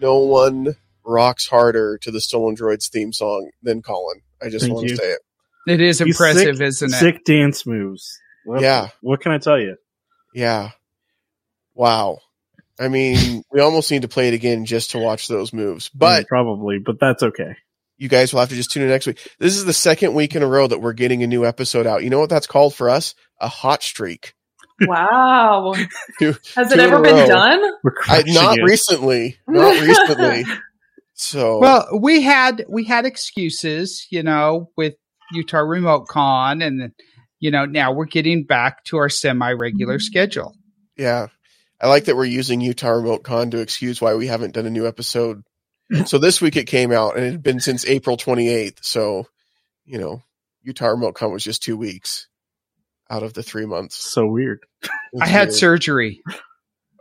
No one rocks harder to the Stolen Droids theme song than Colin. I just Thank want you. to say it. It is He's impressive, sick, isn't it? Sick dance moves. What, Yeah. What can I tell you? Yeah. Wow. I mean, we almost need to play it again just to watch those moves. But Mm, probably, but that's okay. you guys will have to just tune in next week. This is the second week in a row that we're getting a new episode out. You know what that's called for us? A hot streak. Wow. Two- Has two it ever been row. done? I, not it. recently. Not recently. So Well, we had we had excuses, you know, with Utah Remote Con, and you know now we're getting back to our semi regular schedule. yeah. I like that we're using Utah Remote Con to excuse why we haven't done a new episode. so this week it came out and it had been since April 28th. So, you know, Utah Remote Con was just two weeks out of the three months. So weird. It's I had weird. surgery.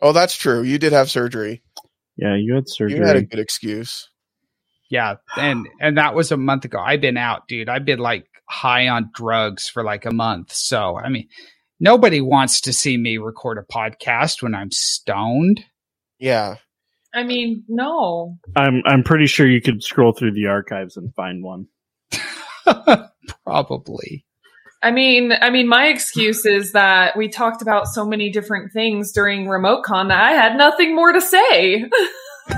Oh, that's true. You did have surgery. Yeah, you had surgery. You had a good excuse. Yeah, and and that was a month ago. I've been out, dude. I've been like high on drugs for like a month. So I mean, nobody wants to see me record a podcast when I'm stoned. Yeah. I mean, no. I'm I'm pretty sure you could scroll through the archives and find one. Probably. I mean, I mean, my excuse is that we talked about so many different things during remote con that I had nothing more to say.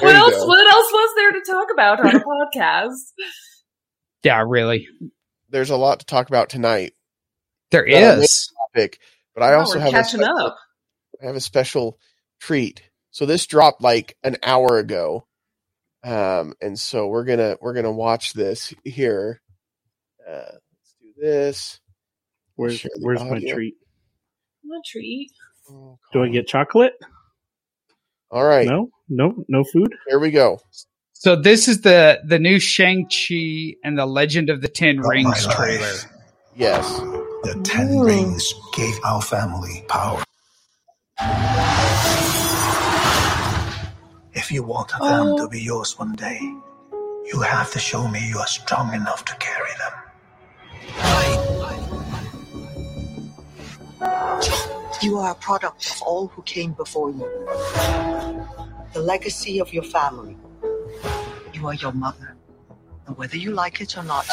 what else? go. What else was there to talk about on a podcast? Yeah, really. There's a lot to talk about tonight. There Yeah. Topic, but I Wow, also we're have a catching special, up. I have a special treat. So this dropped like an hour ago. Um, and so we're gonna we're gonna watch this here. Uh, let's do this. Where's Share the where's my treat? What a treat. Oh, Do I get chocolate? All right, No, no, no food. here we go. So this is the the new Shang Chi and the Legend of the Ten All Rings my life. trailer. Yes. The Ten Ooh. Rings gave our family power. If you want them Oh. to be yours one day, you have to show me you are strong enough to carry them. You are a product of all who came before you. The legacy of your family. You are your mother. And whether you like it or not,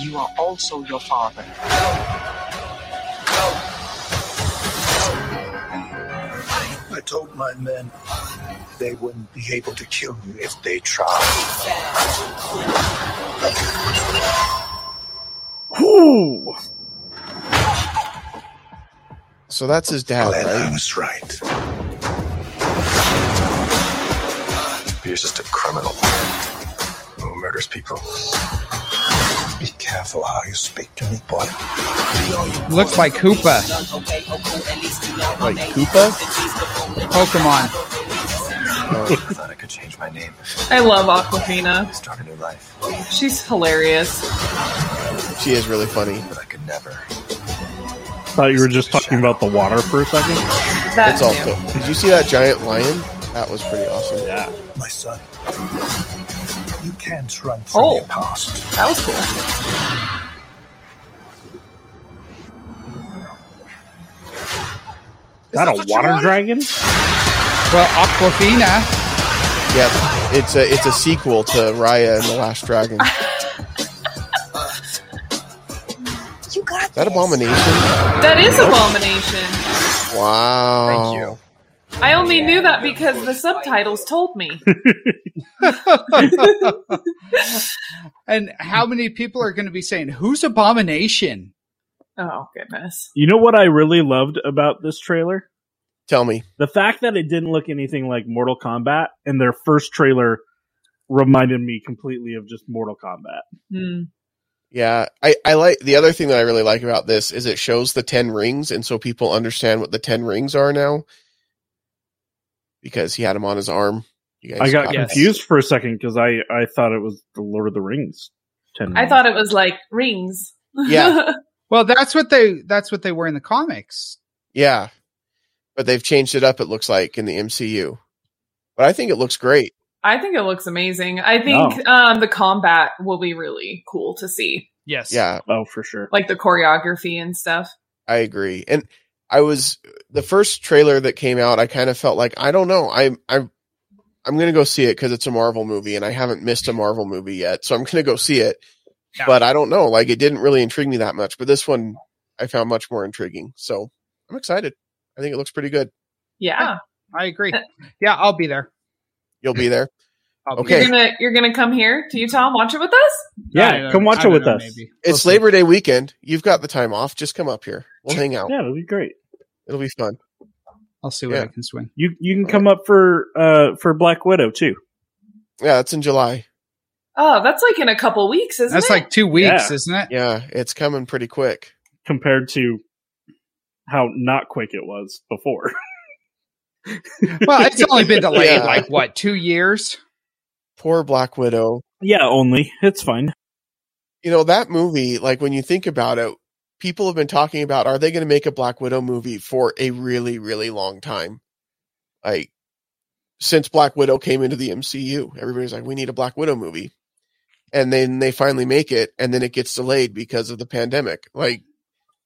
you are also your father. I told my men they wouldn't be able to kill you if they tried. Ooh, So that's his dad, Glenn, I was right. You're just a criminal who murders people. Be careful how you speak to me, boy. Looks like Koopa. Like Koopa? Pokemon. Oh, I thought I could change my name, I love Awkwafina. start a new life, She's hilarious. She is really funny. but I could never. thought you were just talking about the water for a second. That It's all cool. Did you see that giant lion? That was pretty awesome. Yeah, My son, you can't run oh. from Oh. your past. That was cool. Is that a water dragon? Well, Awkwafina. Yeah, it's a it's a sequel to Raya and the Last Dragon. You got that this. Abomination? That is Abomination. Wow. Thank you. I only knew that because the subtitles told me. and how many people are going to be saying, "Who's Abomination"? Oh goodness. You know what I really loved about this trailer? Tell me. The fact that it didn't look anything like Mortal Kombat, and their first trailer reminded me completely of just Mortal Kombat. Hmm. Yeah, I, I like the other thing that I really like about this is it shows the ten rings, and so people understand what the ten rings are now. Because he had him on his arm. You I got got Yes. confused for a second because I, I thought it was the Lord of the Rings. Ten I thought it was like rings. Yeah. Well, that's what they that's what they were in the comics. Yeah, but they've changed it up. It looks like in the MCU, but I think it looks great. I think it looks amazing. I think um, the combat will be really cool to see, Yes. Yeah, Oh, for sure. like the choreography and stuff. I agree. And I was the first trailer that came out. I kind of felt like I don't know. I I I'm gonna go see it because it's a Marvel movie, and I haven't missed a Marvel movie yet, so I'm gonna go see it. Yeah. But I don't know. Like it didn't really intrigue me that much. But this one I found much more intriguing. So I'm excited. I think it looks pretty good. Yeah, I agree. Yeah, I'll be there. You'll be there. I'll be Okay. you're gonna you're gonna come here to Utah and watch it with us. there. Yeah, uh, come watch I it with know, us. maybe. It's We'll see. Labor Day weekend. You've got the time off. Just come up here. We'll hang out. Yeah, it'll be great. It'll be fun. I'll see what Yeah. I can swing. You you can come up for uh for Black Widow too. Yeah, it's in July. Oh, that's like in a couple weeks, isn't That's it? That's like two weeks, Yeah. isn't it? Yeah, it's coming pretty quick. compared to how not quick it was before. Well, it's only been delayed Yeah. like what two years? Poor Black Widow. yeah, only it's fine. you know that movie like when you think about it people have been talking about are they going to make a black widow movie for a really really long time like since black widow came into the mcu everybody's like we need a black widow movie and then they finally make it and then it gets delayed because of the pandemic like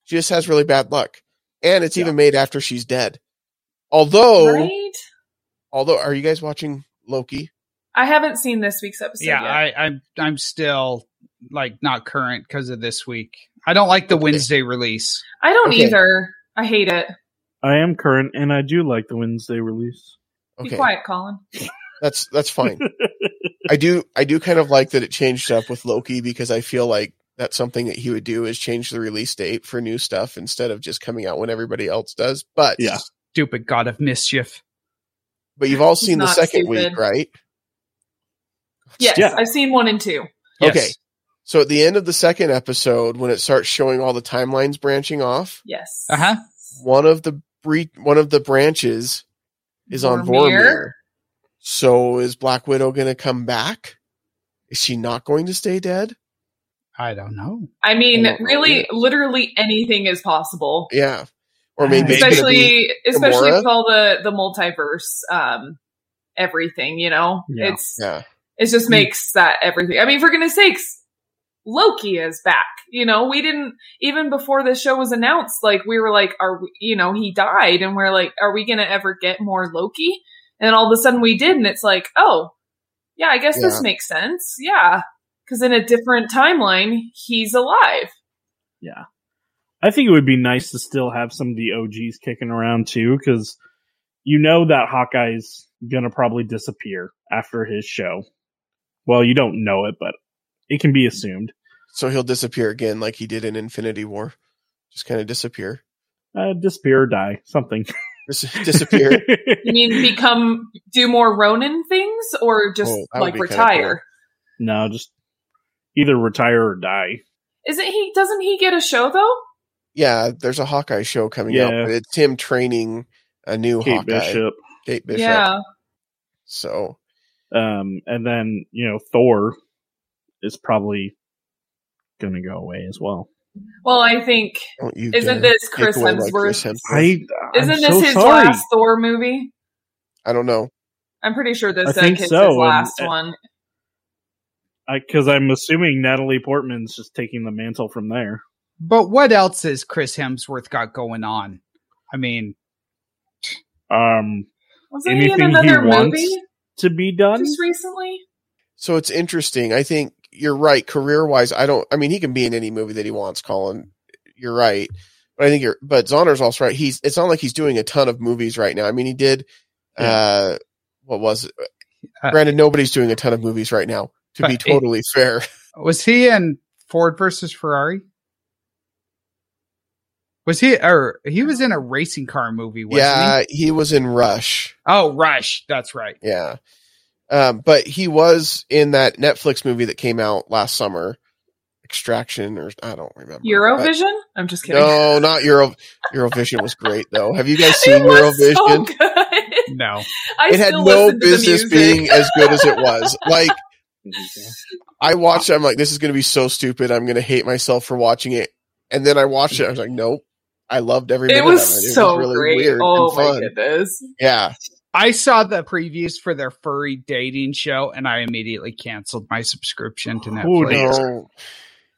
she just has really bad luck and it's Yeah. even made after she's dead although right? although are you guys watching loki I haven't seen this week's episode yeah, yet. I, I'm I'm still like not current because of this week. I don't like the Okay. Wednesday release. I don't Okay. either. I hate it. I am current, and I do like the Wednesday release. Be okay quiet, Colin. that's that's fine I do I do kind of like that it changed up with Loki because I feel like that's something that he would do is change the release date for new stuff instead of just coming out when everybody else does. But Yeah. Stupid God of Mischief. but you've all He's seen the not second stupid. week, right? Yes, Yeah. I've seen one and two. Yes. Okay. So at the end of the second episode, when it starts showing all the timelines branching off, Yes. Uh huh. one of the bre- one of the branches is on Vormir? Vormir. So is Black Widow going to come back? Is she not going to stay dead? I don't know. I mean, I don't know really, literally anything is possible. Yeah. Or maybe it's especially especially Gamora? with all the the multiverse um everything you know Yeah. it's yeah. it just makes that everything i mean for goodness sakes loki is back you know we didn't even before the show was announced like we were like are we, you know he died and we're like are we gonna ever get more loki and all of a sudden we did and it's like oh yeah i guess Yeah. this makes sense yeah because in a different timeline he's alive Yeah. I think it would be nice to still have some of the OGs kicking around too, because you know that Hawkeye's gonna probably disappear after his show. Well, you don't know it, but it can be assumed. So he'll disappear again like he did in Infinity War. Just kind of disappear. Uh, disappear or die, something. Dis- disappear. you mean become do more ronin things or just Oh, like be kinda retire no, just either retire or die. Isn't he? Doesn't he get a show though? yeah, there's a Hawkeye show coming out, Yeah. but it's him training a new Kate Hawkeye, Bishop. Kate Bishop. Yeah. So Um, and then, you know, Thor is probably gonna go away as well. Well, I think isn't this Chris Hemsworth? Chris Hemsworth. I, I'm isn't this so his sorry. last Thor movie? I don't know. I'm pretty sure this I think kid's so, his last and- one. Because I'm assuming Natalie Portman's just taking the mantle from there. But what else has Chris Hemsworth got going on? I mean, Um, Wasn't he in anything he another wants movie to be done. just recently? So it's interesting. I think you're right. Career wise, I don't. I mean, he can be in any movie that he wants. Colin, you're right. But I think you're. But Zoner's also right. He's. It's not like he's doing a ton of movies right now. I mean, he did. Uh, what was it? Uh, Granted, nobody's doing a ton of movies right now. To be But it- totally fair, was he in Ford versus Ferrari? Was he or he was in a racing car movie? Wasn't yeah, He? he was in Rush. Oh, Rush. That's right. Yeah. Um, but he was in that Netflix movie that came out last summer, Extraction, or I don't remember. But- Eurovision? I'm just kidding. No, not Euro. Eurovision was great though. Have you guys seen it was so Eurovision? good. No. I it had no listen to the business being as good as it was. Like I watched it, I'm like, this is gonna be so stupid. I'm gonna hate myself for watching it. And then I watched it, I was like, nope, I loved every It minute was of it. It so was really great. weird Oh my fun. goodness. Yeah, I saw the previews for their furry dating show and I immediately canceled my subscription to Oh, Netflix. dear. no,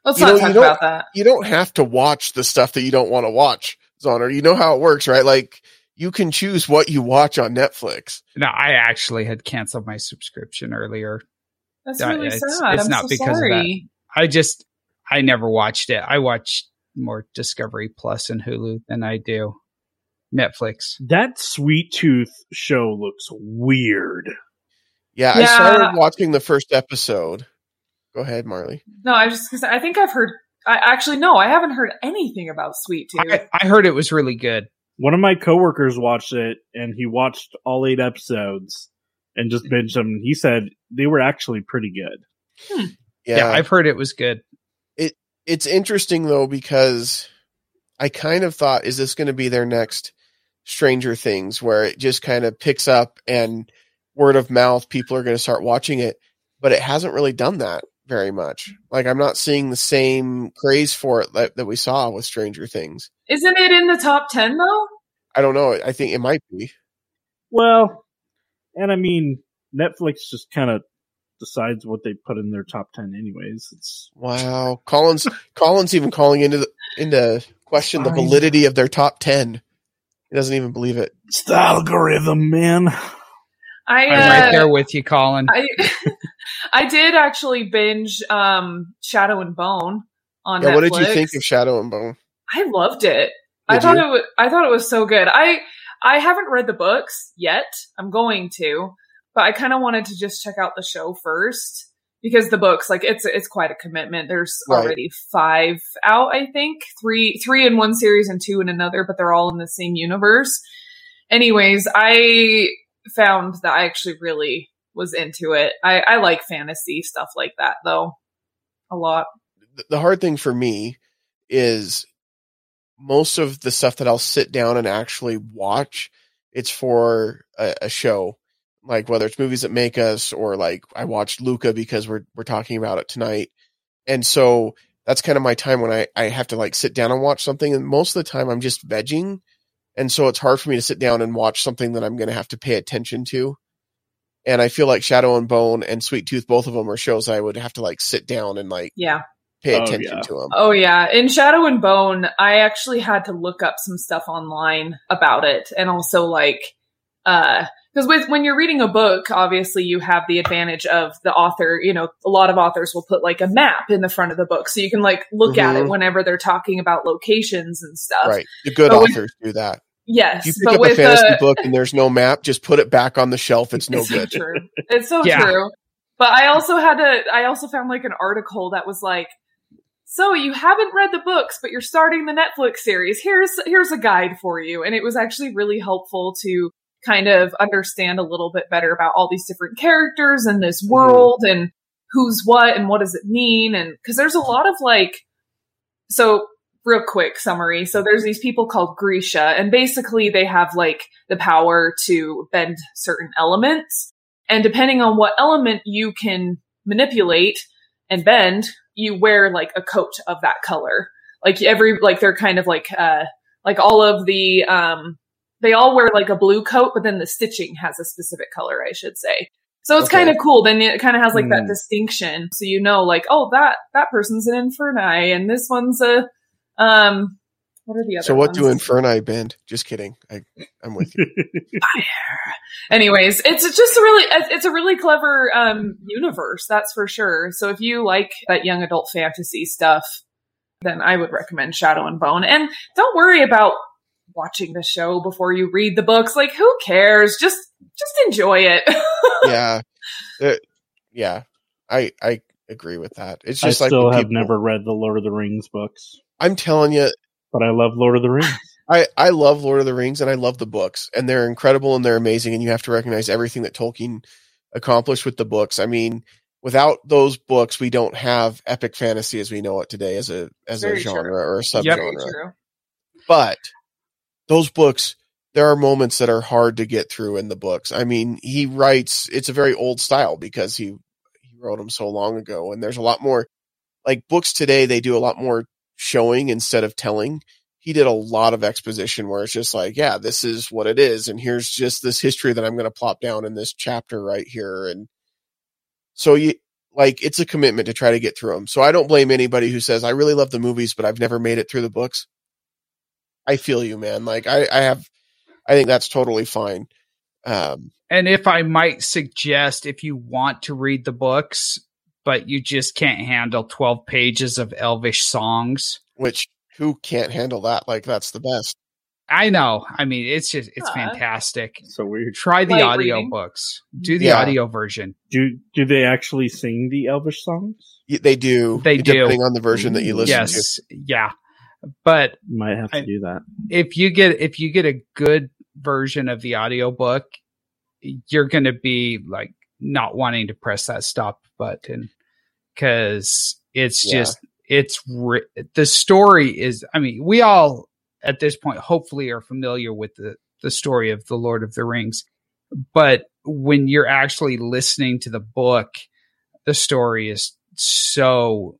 Let's You not know, talk don't- about that. you don't have to watch the stuff that you don't want to watch, Zoner. You know how it works, right? Like you can choose what you watch on Netflix. No, I actually had canceled my subscription earlier. That's really it's- sad. it's I'm not so because of that. I just I never watched it. I watch more Discovery Plus and Hulu than I do Netflix. That Sweet Tooth show looks weird. Yeah, I started watching the first episode. Go ahead, Marley. No, I was just gonna I think I've heard. I actually no, I haven't heard anything about Sweet Tooth. I, I heard it was really good. One of my coworkers watched it and he watched all eight episodes and just binged them. He said they were actually pretty good. Hmm. Yeah, Yeah, I've heard it was good. It it's interesting though because I kind of thought, is this going to be their next Stranger Things, where it just kind of picks up and word of mouth, people are going to start watching it, but it hasn't really done that very much. Like I'm not seeing the same craze for it that, that we saw with Stranger Things. Isn't it in the top ten though? I don't know. I think it might be. Well, and I mean, Netflix just kind of decides what they put in their top 10 anyways. It's Wow, Colin's, Colin's even calling into the, into question the validity of their top ten. He doesn't even believe it. it's the algorithm, man. I I'm uh, right there with you, Colin. I I did actually binge um Shadow and Bone on Yeah, Netflix. what did you think of Shadow and Bone? I loved it. I thought you? it was I thought it was so good. I I haven't read the books yet. I'm going to, but I kind of wanted to just check out the show first because the books like it's it's quite a commitment. There's Right. already 5 out, I think. 3 3 in one series and 2 in another, but they're all in the same universe. Anyways, I found that I actually really was into it. I I like fantasy stuff like that though. A lot. the hard thing for me is most of the stuff that I'll sit down and actually watch, it's for a, a show. Like whether it's movies that make us or like I watched Luca because we're we're talking about it tonight. And so that's kind of my time when I, I have to like sit down and watch something and most of the time I'm just vegging. And so it's hard for me to sit down and watch something that I'm gonna have to pay attention to. And I feel like Shadow and Bone and Sweet Tooth, both of them are shows I would have to like sit down and like Yeah. pay Oh, attention yeah. to them. Oh yeah, in Shadow and Bone, I actually had to look up some stuff online about it, and also like, uh, because with when you're reading a book, obviously you have the advantage of the author. You know, a lot of authors will put like a map in the front of the book, so you can like look at it Mhm. whenever they're talking about locations and stuff. Right. The good But with- authors do that. Yes, If you pick but up a fantasy the, book and there's no map, just put it back on the shelf. It's no it's good. so true. It's so Yeah. true. But I also had to. I also found like an article that was like, "So you haven't read the books, but you're starting the Netflix series. Here's here's a guide for you." And it was actually really helpful to kind of understand a little bit better about all these different characters in this world and who's what and what does it mean? And because there's a lot of like so real quick summary. So there's these people called grisha and basically they have like the power to bend certain elements. And depending on what element you can manipulate and bend you wear like a coat of that color. Like every like they're kind of like uh like all of the um they all wear like a blue coat but then the stitching has a specific color i should say so it's Okay. kind of cool then it kind of has like that Hmm. distinction so you know like oh that that person's an inferni and this one's a um what are the other So what do? Inferni bend? Just kidding. I, I'm with you. Fire. anyways it's just a really it's a really clever um universe that's for sure so if you like that young adult fantasy stuff then i would recommend shadow and bone and don't worry about watching the show before you read the books like who cares just just enjoy it yeah. Uh, yeah. I, I agree with that. It's I just like still when have people- never read the Lord of the Rings books, I'm telling you, but I love Lord of the Rings. I, I love Lord of the Rings and I love the books and they're incredible and they're amazing and you have to recognize everything that Tolkien accomplished with the books. I mean, without those books, we don't have epic fantasy as we know it today as a as a Very true. genre or a subgenre. true. but those books there are moments that are hard to get through in the books i mean he writes it's a very old style because he he wrote them so long ago and there's a lot more like books today they do a lot more showing instead of telling he did a lot of exposition where it's just like, yeah, this is what it is, and here's just this history that I'm going to plop down in this chapter right here, and so you like it's a commitment to try to get through them. So I don't blame anybody who says I really love the movies, but I've never made it through the books. I feel you, man. Like I, I have, I think that's totally fine. Um, And if I might suggest, if you want to read the books, but you just can't handle 12 pages of Elvish songs, which who can't handle that? Like that's the best. I know. I mean, it's just, it's Yeah. fantastic. So weird. Try the audio reading. books, do the Yeah. audio version. Do do they actually sing the Elvish songs? Y- They do. They do. depending on the version that you listen to. yes. Yeah. But Might have to I- do that. if you get, if you get a good version of the audiobook, you're going to be like not wanting to press that stop button because it's Yeah. just it's ri- the story is i mean we all at this point hopefully are familiar with the the story of the lord of the rings but when you're actually listening to the book the story is so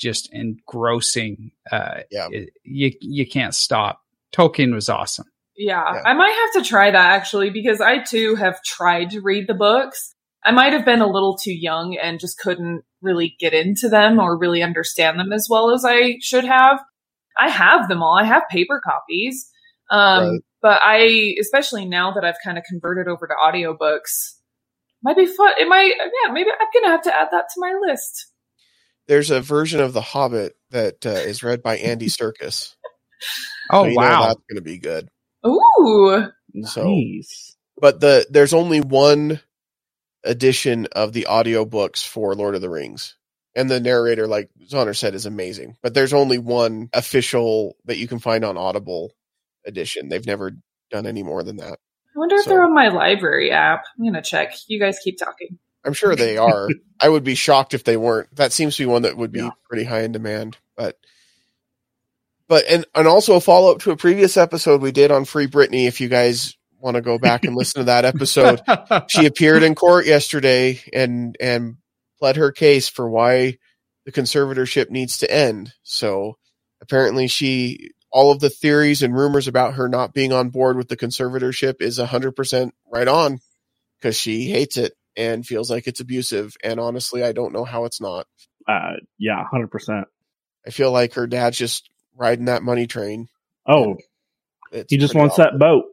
just engrossing uh Yeah. it- you you can't stop tolkien was awesome Yeah, Yeah. I might have to try that actually because I too have tried to read the books. I might have been a little too young and just couldn't really get into them or really understand them as well as I should have. I have them all. I have paper copies. Um, Right. but I, especially now that I've kind of converted over to audiobooks, might be fun. It might, yeah, maybe I'm going to have to add that to my list. There's a version of The Hobbit that uh, is read by Andy Serkis. oh So wow that's going to be good. Ooh. So- Nice. But the there's only one edition of the audiobooks for Lord of the Rings. And the narrator, like Zoner said, is amazing. But there's only one official that you can find on Audible edition. They've never done any more than that. I wonder if they're on my library app. I'm going to check. You guys keep talking. I'm sure they are. I would be shocked if they weren't. That seems to be one that would be Yeah. pretty high in demand. But but and and also a follow up to a previous episode we did on Free Britney. If you guys want to go back and listen to that episode, she appeared in court yesterday and and pled her case for why the conservatorship needs to end. So apparently she all of the theories and rumors about her not being on board with the conservatorship is 100% right on because she hates it and feels like it's abusive and honestly I don't know how it's not. Uh, yeah, hundred percent. I feel like her dad's just riding that money train. Oh, he just wants awful. that boat.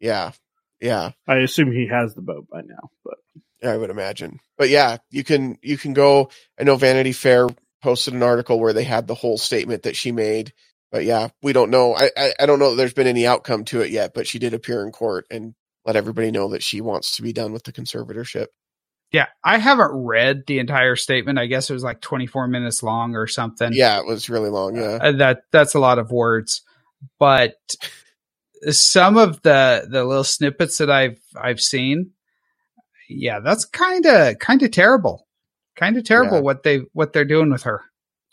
Yeah. Yeah. I assume he has the boat by now, but yeah, I would imagine. But yeah, you can you can go. I know Vanity Fair posted an article where they had the whole statement that she made. But yeah, we don't know. I, I I don't know there's been any outcome to it yet. But she did appear in court and let everybody know that she wants to be done with the conservatorship. yeah i haven't read the entire statement i guess it was like 24 minutes long or something Yeah, it was really long. Yeah, Uh, that that's a lot of words but some of the the little snippets that i've i've seen yeah that's kind of kind of terrible kind of terrible Yeah. what they what they're doing with her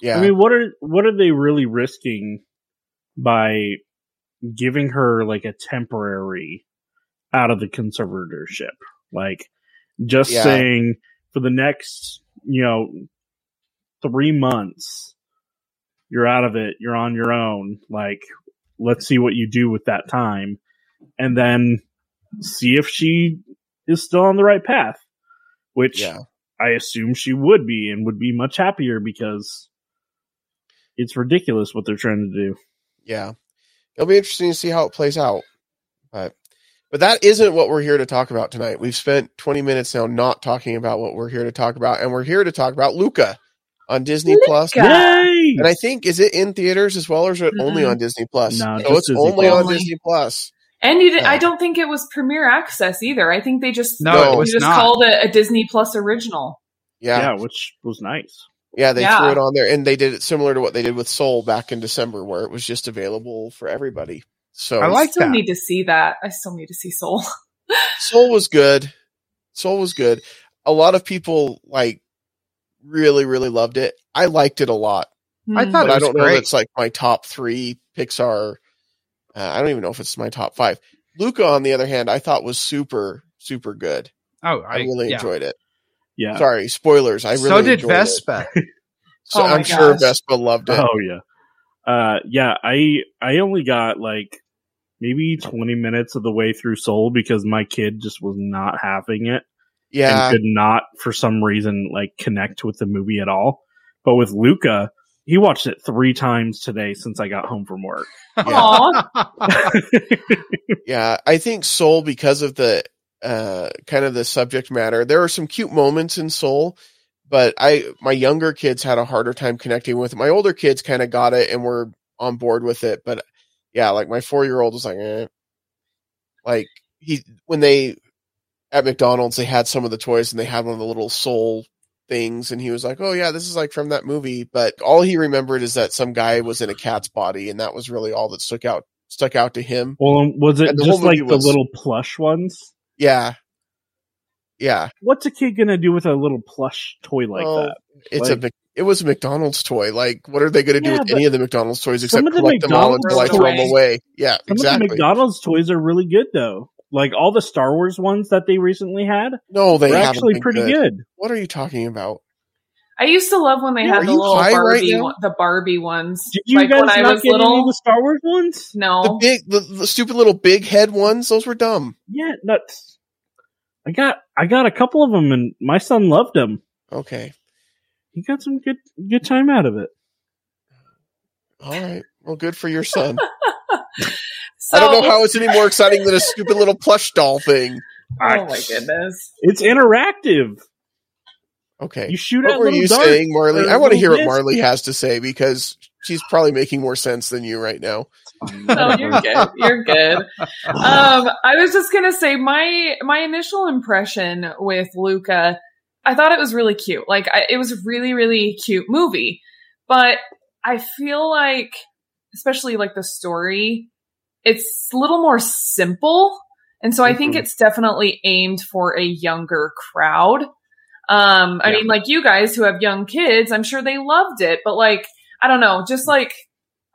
yeah, I mean, what are what are they really risking by giving her like a temporary out of the conservatorship? Like just Yeah. saying for the next, you know, three months, you're out of it. You're on your own. Like, let's see what you do with that time, and then see if she is still on the right path. Which yeah, I assume she would be and would be much happier because it's ridiculous what they're trying to do. yeah. It'll be interesting to see how it plays out. But but that isn't what we're here to talk about tonight. We've spent 20 minutes now not talking about what we're here to talk about, and we're here to talk about Luca on Disney Plus. Yay! And I think is it in theaters as well, or is it only Mm-mm. on Disney Plus? No, so it's Disney only Plus. on Disney Plus. And you did, Yeah. I don't think it was premiere access either. I think they just no, No. it you was just not called it a Disney Plus original. Yeah, yeah. yeah, which was nice. Yeah, they Yeah. threw it on there, and they did it similar to what they did with Soul back in December, where it was just available for everybody. So I like I still that. need to see that. I still need to see Soul. Soul was good. Soul was good. A lot of people like really, really loved it. I liked it a lot, I Hmm. thought but it I was don't know great. that it's like my top three Pixar. Uh, I don't even know if it's my top five. Luca, on the other hand, I thought was super, super good. oh I, i, really yeah. enjoyed it. Yeah. Sorry, spoilers. I really so did enjoyed. Vespa So Oh I'm sure. Vespa loved it. Oh yeah. Uh, yeah, I I only got like maybe 20 minutes of the way through Soul because my kid just was not having it Yeah, and could not, for some reason, like connect with the movie at all. But with Luca, he watched it three times today since I got home from work. Aw. yeah. I think Soul because of the uh kind of the subject matter. There are some cute moments in Soul, but I my younger kids had a harder time connecting with it. My older kids kind of got it and were on board with it, but yeah, like my four year old was like, eh. like he when they at McDonald's they had some of the toys and they had one of the little Soul things and he was like, "Oh yeah, this is like from that movie." But all he remembered is that some guy was in a cat's body, and that was really all that stuck out stuck out to him. well, um, was it And the whole just like movie the little plush ones? Yeah, yeah. What's a kid gonna do with a little plush toy like Well, that? It's Like- a it was a McDonald's toy. Like, what are they going to do Yeah, with any of the McDonald's toys except of the collect them all McDonald's until I throw them away? Yeah, Some exactly. of the McDonald's toys are really good though. Like all the Star Wars ones that they recently had, no, they they're actually been pretty good. good. What are you talking about? I used to love when they Yeah, had the little high right Barbie, one, the Barbie ones. Did you like guys when I not was get any of the Star Wars ones? No, The No, big, the, the stupid little big head ones. Those were dumb. Yeah, nuts. I got I got a couple of them, and my son loved them. Okay, He got some good good time out of it. all right. Well, good for your son. so, I don't know how it's any more exciting than a stupid little plush doll thing. Oh my goodness! It's interactive. Okay. You shoot what at were little you darts saying, Marley? I want to hear what discs. Marley has to say because she's probably making more sense than you right now. No, you're good. You're good. Um, I was just gonna say my my initial impression with Luca, I thought it was really cute. Like I, it was a really really cute movie, but I feel like, especially like the story, it's a little more simple, and so I think Mhm. it's definitely aimed for a younger crowd. Um, I Yeah. mean, like you guys who have young kids, I'm sure they loved it, but like, I don't know, just like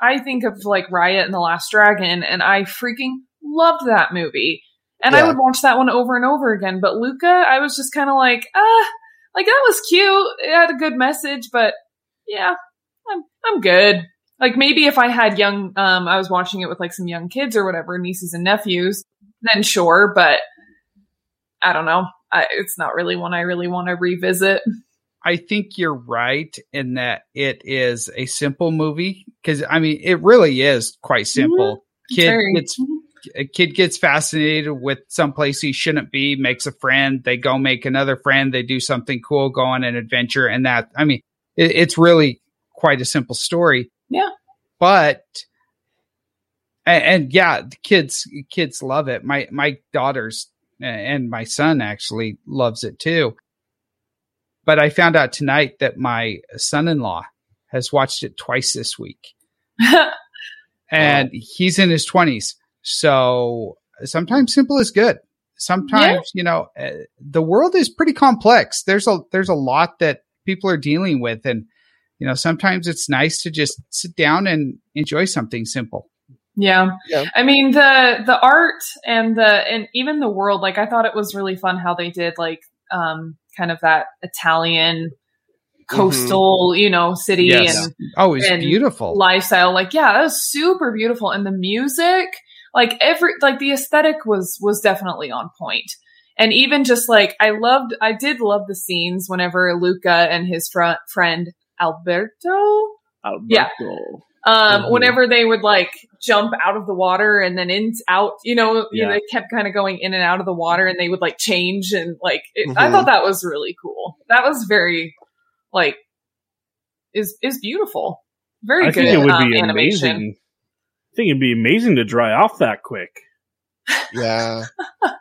I think of like Raya and the Last Dragon, and I freaking loved that movie. And I would watch that one over and over again. But Luca, I was just kind of like, ah, like that was cute. It had a good message, but yeah, I'm I'm good. Like maybe if I had young, um, I was watching it with like some young kids or whatever, nieces and nephews, then sure. But I don't know. I, it's not really one I really want to revisit. I think you're right in that it is a simple movie because I mean it really is quite simple. Kid Very- gets a kid gets fascinated with someplace he shouldn't be, makes a friend, they go make another friend, they do something cool, go on an adventure, and that I mean it, it's really quite a simple story. Yeah. but and, and yeah, the kids kids love it. My my daughters and my son actually loves it too. But I found out tonight that my son-in-law has watched it twice this week, and he's in his twenties. So sometimes simple is good. Sometimes you know uh, the world is pretty complex. There's a there's a lot that people are dealing with, and you know sometimes it's nice to just sit down and enjoy something simple. Yeah. Yeah. I mean the the art and the and even the world like I thought it was really fun how they did like um kind of that Italian coastal, you know, city Yes. and Oh, it's beautiful. lifestyle. Like yeah, that was super beautiful and the music, like every like the aesthetic was was definitely on. And even just like I loved I did love the scenes whenever Luca and his fr- friend Alberto Yeah. Alberto. um, Mhm. whenever they would like jump out of the water and then in out, you know, you know, they kept kind of going in and out of the water and they would like change and like, it, I Mhm. thought that was really cool. That was very like, is, is beautiful. Very I good think it would um, be animation. amazing. I think it'd be amazing to dry off that quick. Yeah,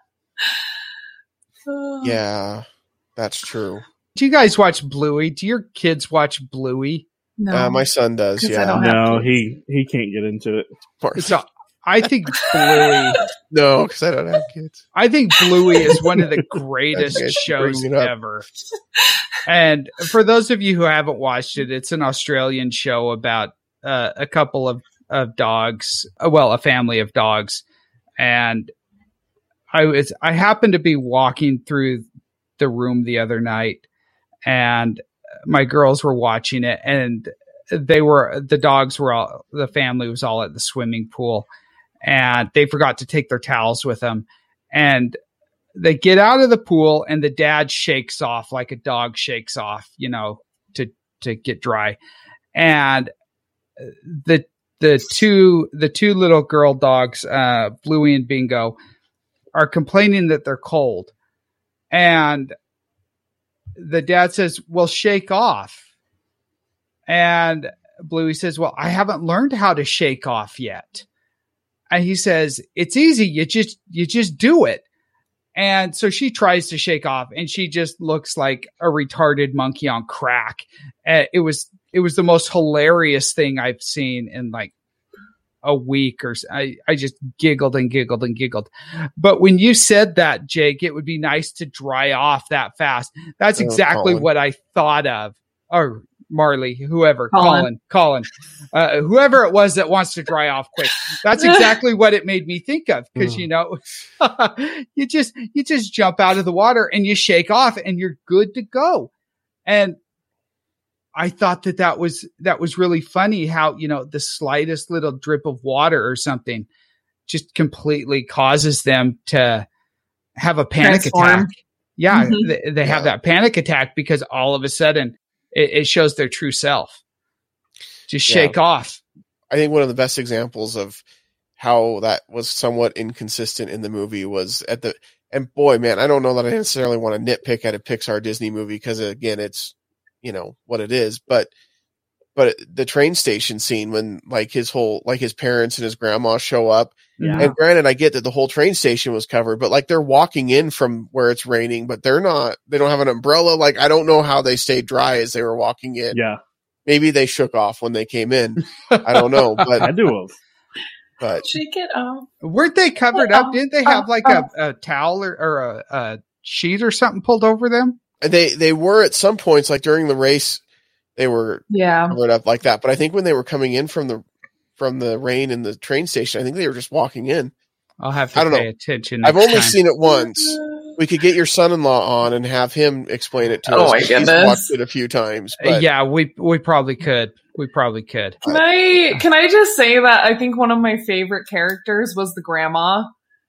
yeah, that's true. Do you guys watch Bluey? Do your kids watch Bluey? No. Uh, my son does. Yeah, No, he he can't get into it. Marley. So I think Bluey. no, because I don't have kids. I think Bluey is one of the greatest shows ever. And for those of you who haven't watched it, it's an Australian show about uh, a couple of, of dogs, uh, well, a family of dogs. And I was, I happened to be walking through the room the other night and my girls were watching it and they were the dogs were all the family was all at the swimming pool, and they forgot to take their towels with them, and they get out of the pool and the dad shakes off like a dog shakes off, you know, to to get dry, and the the two the two little girl dogs, uh, Bluey and Bingo, are complaining that they're cold, and the dad says, "Well, shake off," and Bluey says, "Well, I haven't learned how to shake off yet." And he says, "It's easy. You just you just do it." And so she tries to shake off and she just looks like a retarded monkey on crack. Uh, it was it was the most hilarious thing I've seen in like a week or so. I, I just giggled and giggled and giggled. But when you said that, Jake, it would be nice to dry off that fast. That's Oh, exactly Colin. what I thought of. Or Marley, whoever, Colin. Colin, Colin, uh, whoever it was that wants to dry off quick. That's exactly what it made me think of because you know, you just you just jump out of the water and you shake off and you're good to go. And I thought that that was that was really funny how you know the slightest little drip of water or something just completely causes them to have a panic Transform. attack. Yeah, Mhm. they, they have that panic attack because all of a sudden it, it shows their true self. Just Yeah. shake off. I think one of the best examples of how that was somewhat inconsistent in the movie was at the and boy man I don't know that I necessarily want to nitpick at a Pixar Disney movie because again it's you know what it is but but the train station scene when like his whole like his parents and his grandma show up Yeah. and granted I get that the whole train station was covered but like they're walking in from where it's raining but they're not they don't have an umbrella like I don't know how they stayed dry as they were walking in yeah, maybe they shook off when they came in I don't know but I do have. but Shake it off. Weren't they covered up? Didn't they have like uh, a, a towel or, or a, a sheet or something pulled over them? They they were at some points like during the race they were Yeah. covered up like that but i think when they were coming in from the from the rain in the train station i think they were just walking in I'll have to I don't pay know. attention. i've only time. seen it once we could get your son-in-law on and have him explain it to Oh us my 'cause he's goodness. watched it a few times Uh, but yeah, we we probably could. We probably could. Can I can I just say that I think one of my favorite characters was the grandma.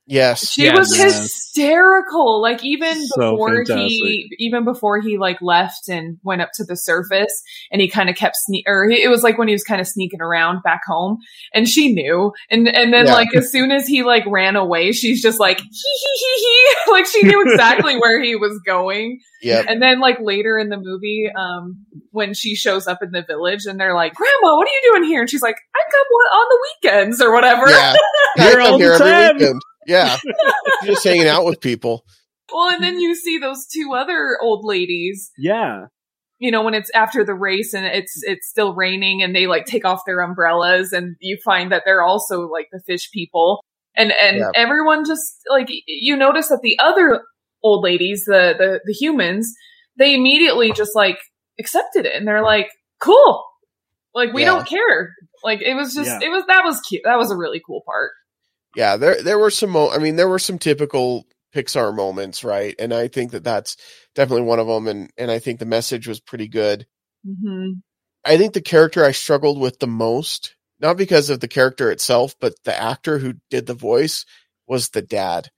Yes She Yes. was hysterical. Like even So before fantastic. he even before he like left and went up to the surface and he kind of kept sne- or he, it was like when he was kind of sneaking around back home and she knew and and then Yeah. like as soon as he like ran away she's just like hee hee hee hee like she knew exactly where he was going Yeah, and then like later in the movie, um, when she shows up in the village and they're like, Grandma, what are you doing here? And she's like, I come on the weekends or whatever. yeah Here I come all the here every time. weekend yeah just hanging out with people Well, and then you see those two other old ladies, Yeah, you know, when it's after the race and it's it's still raining and they like take off their umbrellas and you find that they're also like the fish people. And and Yeah. everyone just like you notice that the other old ladies, the the the humans, they immediately just like accepted it and they're like, "Cool." Like we Yeah. don't care. Like it was just Yeah. it was that was cute. That was a really cool part. Yeah there there were some mo- i mean there were some typical pixar moments right and i think that that's definitely one of them and and i think the message was pretty good hmm I think the character I struggled with the most, not because of the character itself, but the actor who did the voice was the dad.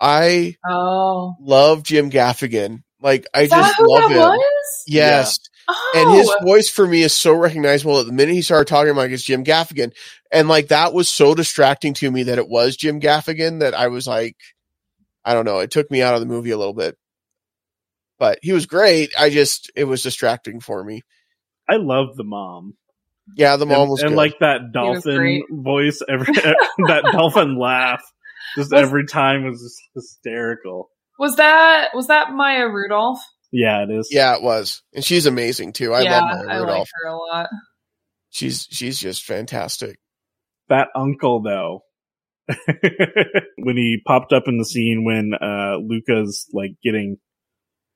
I Oh. love Jim Gaffigan. Like I Is just love that him. was? Yes. Oh. And his oh. voice for me is so recognizable. At the minute he started talking, I'm like, it's Jim Gaffigan. And like that was so distracting to me that it was Jim Gaffigan that I was like, I don't know. It took me out of the movie a little bit. But he was great. I just it was distracting for me. I love the mom. Yeah, the mom and, was and good. like that dolphin voice every that dolphin laugh just Was- every time was just hysterical. Was that was that Maya Rudolph? Yeah, it is. Yeah, it was, and she's amazing too. I yeah, love Maya I like her a lot. She's she's just fantastic. that uncle though. when he popped up in the scene when uh Luca's like getting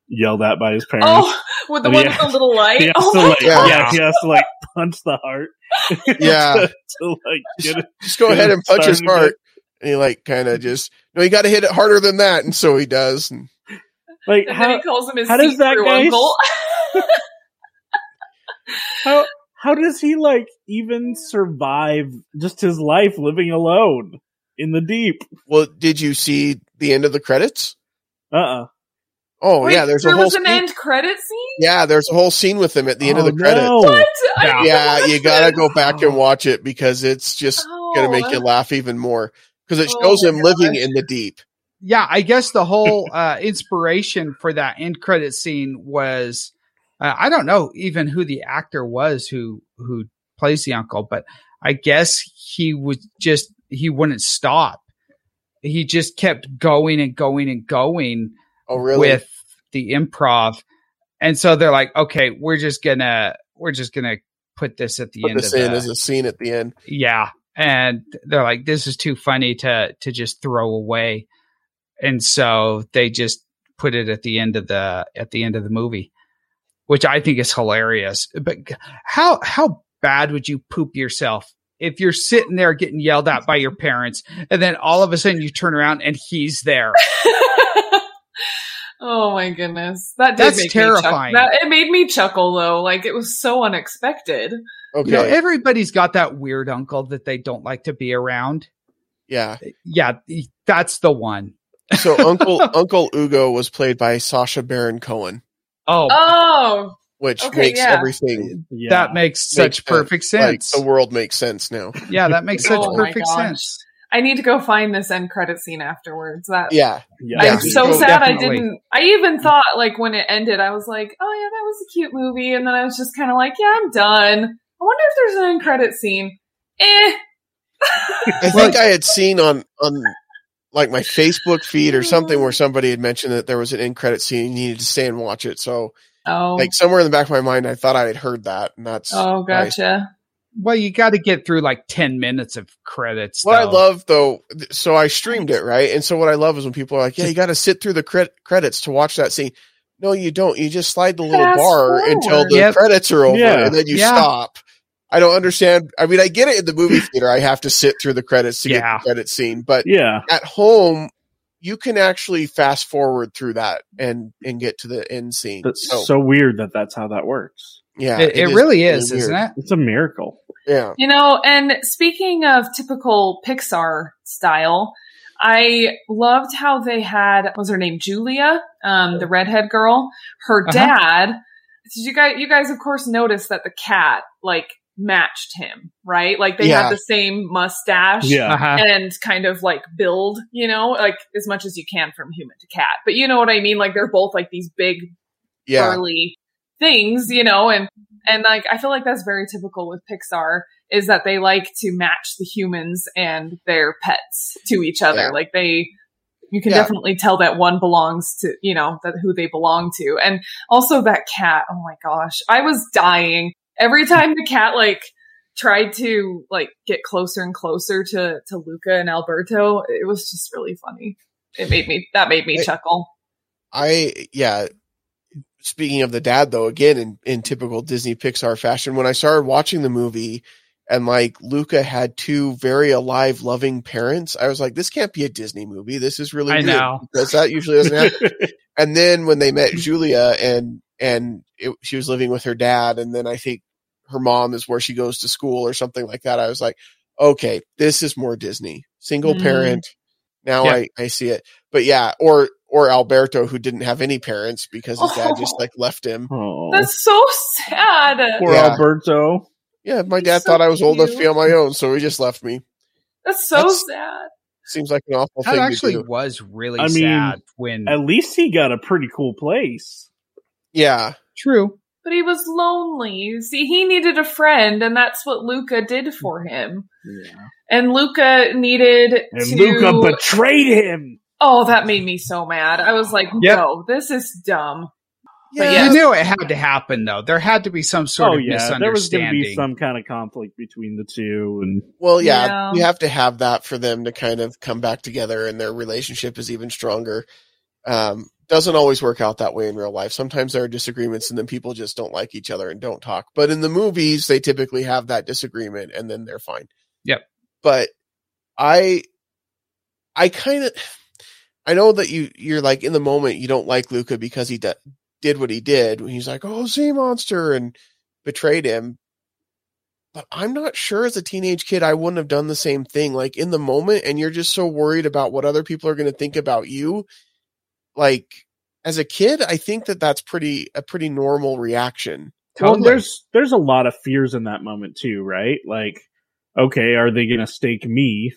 yelled at by his parents. Oh, with the one with the little light. he Oh to my like God. yeah, he has to like punch the heart. Yeah. to, to, like get it. Just go Get ahead and punch his started heart. And he like kind of just no, you got to hit it harder than that, and so he does. And Like And then how he calls him his how does that guy uncle. how how does he like even survive just his life living alone in the deep? Well, did you see the end of the credits? Uh uh Oh Wait, yeah, there's there a whole was an scene- end credit scene. yeah, there's a whole scene with him at the end of Oh, the credits. no. What? Yeah. need to Yeah, watch you gotta this. go back and watch it because it's just gonna make you Oh. laugh even more because it Oh shows my him living in the deep. Yeah, I guess the whole uh, inspiration for that end credit scene was uh, I don't know even who the actor was who who plays the uncle, but I guess he was just he wouldn't stop. He just kept going and going and going Oh really? with the improv, and so they're like, okay, we're just gonna we're just gonna put this at the Put end this of in the, as a scene at the end. yeah and they're like this is too funny to to just throw away and so they just put it at the end of the at the end of the movie which i think is hilarious but how how bad would you poop yourself if you're sitting there getting yelled at by your parents and then all of a sudden you turn around and he's there oh my goodness, that did That's make terrifying. Me chuckle. that, it made me chuckle though. Like it was so unexpected. Okay, you know everybody's got that weird uncle that they don't like to be around yeah. yeah that's the one. So Uncle Uncle Ugo was played by Sacha Baron Cohen, Oh, Oh, which Okay, makes yeah. everything Yeah. that makes such sense. perfect like sense the world makes sense now. Yeah, that makes such Oh perfect sense. I need to go find this end credit scene afterwards. That Yeah, yeah. Yeah. I'm so Oh, sad I didn't. I even thought like when it ended, I was like, oh yeah, that was a cute movie, and then I was just kind of like, yeah, I'm done. I wonder if there's an end credit scene. Eh. I think I had seen on on like my Facebook feed or something where oh. somebody had mentioned that there was an end credit scene. You needed to stay and watch it. So oh, like somewhere in the back of my mind, I thought I had heard that, and that's oh, why- gotcha. Well, you got to get through like 10 minutes of credits. What I love though, th- so I streamed it right, and so what I love is when people are like, "Yeah, you got to sit through the cre- credits to watch that scene." No, you don't. You just slide the little Fast bar until the Yep. credits are over, Yeah. and then you Yeah. stop. I don't understand. I mean, I get it in the movie theater. I have to sit through the credits to Yeah. get the credit scene, but yeah. at home, you can actually fast forward through that and and get to the end scene. That's So, so weird that that's how that works. yeah, it, it is really is, isn't it? It's a miracle. Yeah, You know, and speaking of typical Pixar style, I loved how they had what was her name Julia, um, the redhead girl. Her Uh-huh. dad. Did you guys? You guys, of course, noticed that the cat like matched him, right? Like they Yeah. had the same mustache. Yeah. Uh-huh. And kind of like build, you know, like as much as you can from human to cat. But you know what I mean? Like they're both like these big yeah, burly things, you know, and and like I feel like that's very typical with Pixar is that they like to match the humans and their pets to each other. Yeah. Like they you can Yeah. definitely tell that one belongs to, you know, that who they belong to. And also that cat, oh my gosh, I was dying every time the cat like tried to like get closer and closer to to Luca and Alberto. It was just really funny. It made me that made me I- chuckle. I yeah. Speaking of the dad, though, again in in typical Disney Pixar fashion, when I started watching the movie and like Luca had two very alive, loving parents, I was like, this can't be a Disney movie. This is really I weird know. because that usually doesn't happen. and then when they met Julia and and it, she was living with her dad, and then I think her mom is where she goes to school or something like that. I was like, okay, this is more Disney, single Mm. parent. Now Yeah. I I see it, but yeah, or or Alberto who didn't have any parents because his dad just Oh. like left him. Oh, That's so sad. poor Yeah. Alberto. Yeah, my He's dad so thought I was old enough to be on my own, so he just left me. That's so That's- sad. Seems like an awful That thing actually to do. was really I mean, sad when. At least he got a pretty cool place. Yeah, True. But he was lonely. See, he needed a friend, and that's what Luca did for mm-hmm. him. Yeah. And Luca needed And to. Luca betrayed him. oh, that made me so mad. I was like, Yep. no, this is dumb. Yeah. yeah. You knew it had to happen, though. There had to be some sort oh of yeah, there was going to misunderstanding. be some kind of conflict between the two, and Well, yeah, Yeah. you have to have that for them to kind of come back together and their relationship is even stronger. Um, doesn't always work out that way in real life. Sometimes there are disagreements and then people just don't like each other and don't talk. But in the movies, they typically have that disagreement and then they're fine. Yep. But I, I kind of, I know that you, you're like in the moment, you don't like Luca because he d- did what he did. He's like, oh, sea monster and betrayed him. but I'm not sure as a teenage kid I wouldn't have done the same thing. Like in the moment, and you're just so worried about what other people are going to think about you. Like as a kid, I think that that's pretty a pretty normal reaction. Well, there's there's a lot of fears in that moment too, right? Like, okay, are they going to stake me?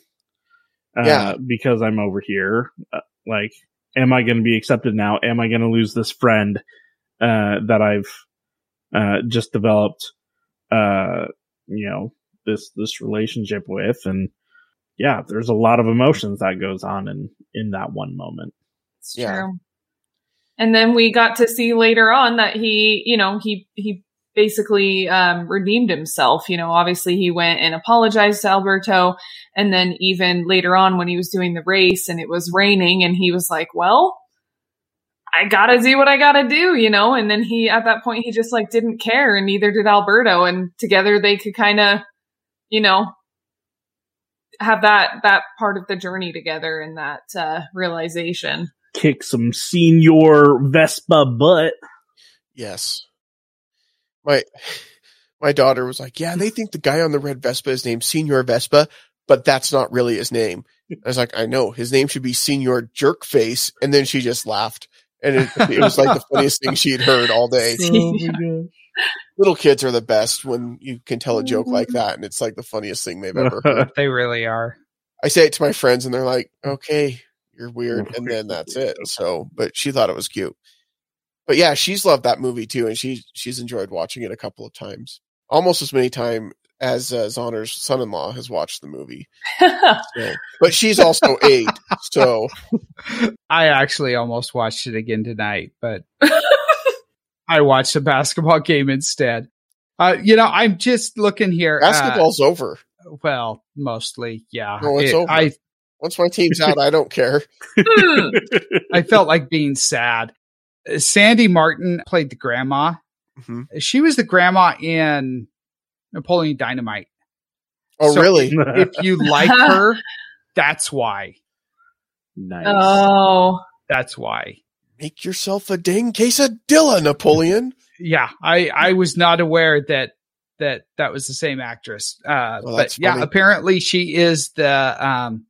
Uh, Yeah. because I'm over here. Uh, like, am I going to be accepted now? Am I going to lose this friend uh, that I've uh, just developed? Uh, you know, this this relationship with, and yeah, there's a lot of emotions that goes on in in that one moment. It's Yeah. true. And then we got to see later on that he, you know, he he basically um, redeemed himself. You know, obviously he went and apologized to Alberto, and then even later on when he was doing the race and it was raining, and he was like, "Well, I gotta do what I gotta do," you know. And then he, at that point, he just like didn't care, and neither did Alberto, and together they could kind of, you know, have that that part of the journey together and that uh, realization. Kick some senior Vespa butt. Yes. My my daughter was like, "Yeah, they think the guy on the red Vespa is named Senior Vespa, but that's not really his name." I was like, "I know his name should be Senior Jerkface," and then she just laughed, and it, it was like the funniest thing she had heard all day. Oh. Little kids are the best when you can tell a joke like mm-hmm. that, and it's like the funniest thing they've ever heard. they really are. I say it to my friends, and they're like, "Okay, you're weird," and then that's it. So, but she thought it was cute. But yeah, she's loved that movie too, and she she's enjoyed watching it a couple of times, almost as many times as uh, Zoner's son-in-law has watched the movie. So, but she's also eight, so I actually almost watched it again tonight, but I watched a basketball game instead. Uh, you know, I'm just looking here. uh, basketball's over. well, mostly, yeah. No, it's It- over. I Once my team's out, I don't care. Hmm. I felt like being sad. Sandy Martin played the grandma. Mhm. She was the grandma in Napoleon Dynamite. Oh, So- really? If you like her, that's why. nice. oh, That's why. Make yourself a dang quesadilla, Napoleon. Yeah, I I was not aware that that that was the same actress. Uh, Well, but that's yeah, apparently she is the um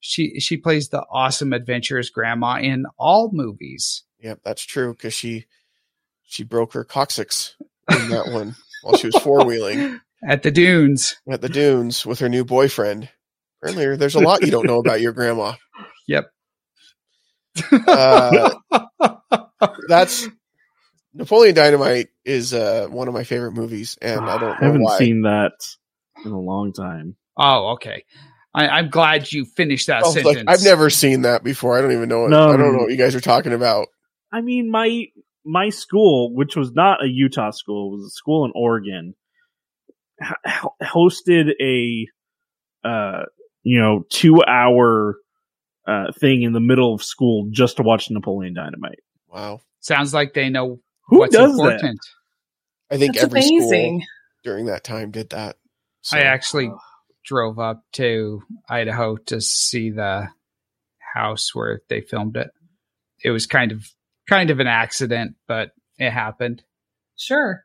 she she plays the awesome adventurous grandma in all movies. Yep, that's true because she she broke her coccyx in that one while she was four wheeling At the dunes. at the dunes with her new boyfriend. Apparently, there's a lot you don't know about your grandma. Yep. Uh, That's Napoleon Dynamite is uh, one of my favorite movies, and I don't know haven't why. seen that in a long time. oh, okay. I, I'm glad you finished that I was sentence. like, I've never seen that before. I don't even know. What, No. I don't know what you guys are talking about. I mean, my my school, which was not a Utah school, was a school in Oregon, h- hosted a uh, you know two hour uh, thing in the middle of school just to watch Napoleon Dynamite. Wow, Sounds like they know Who what's does that? important. I think that's every amazing. school during that time did that. So, I actually drove up to Idaho to see the house where they filmed it. It was kind of kind of an accident, but it happened. Sure.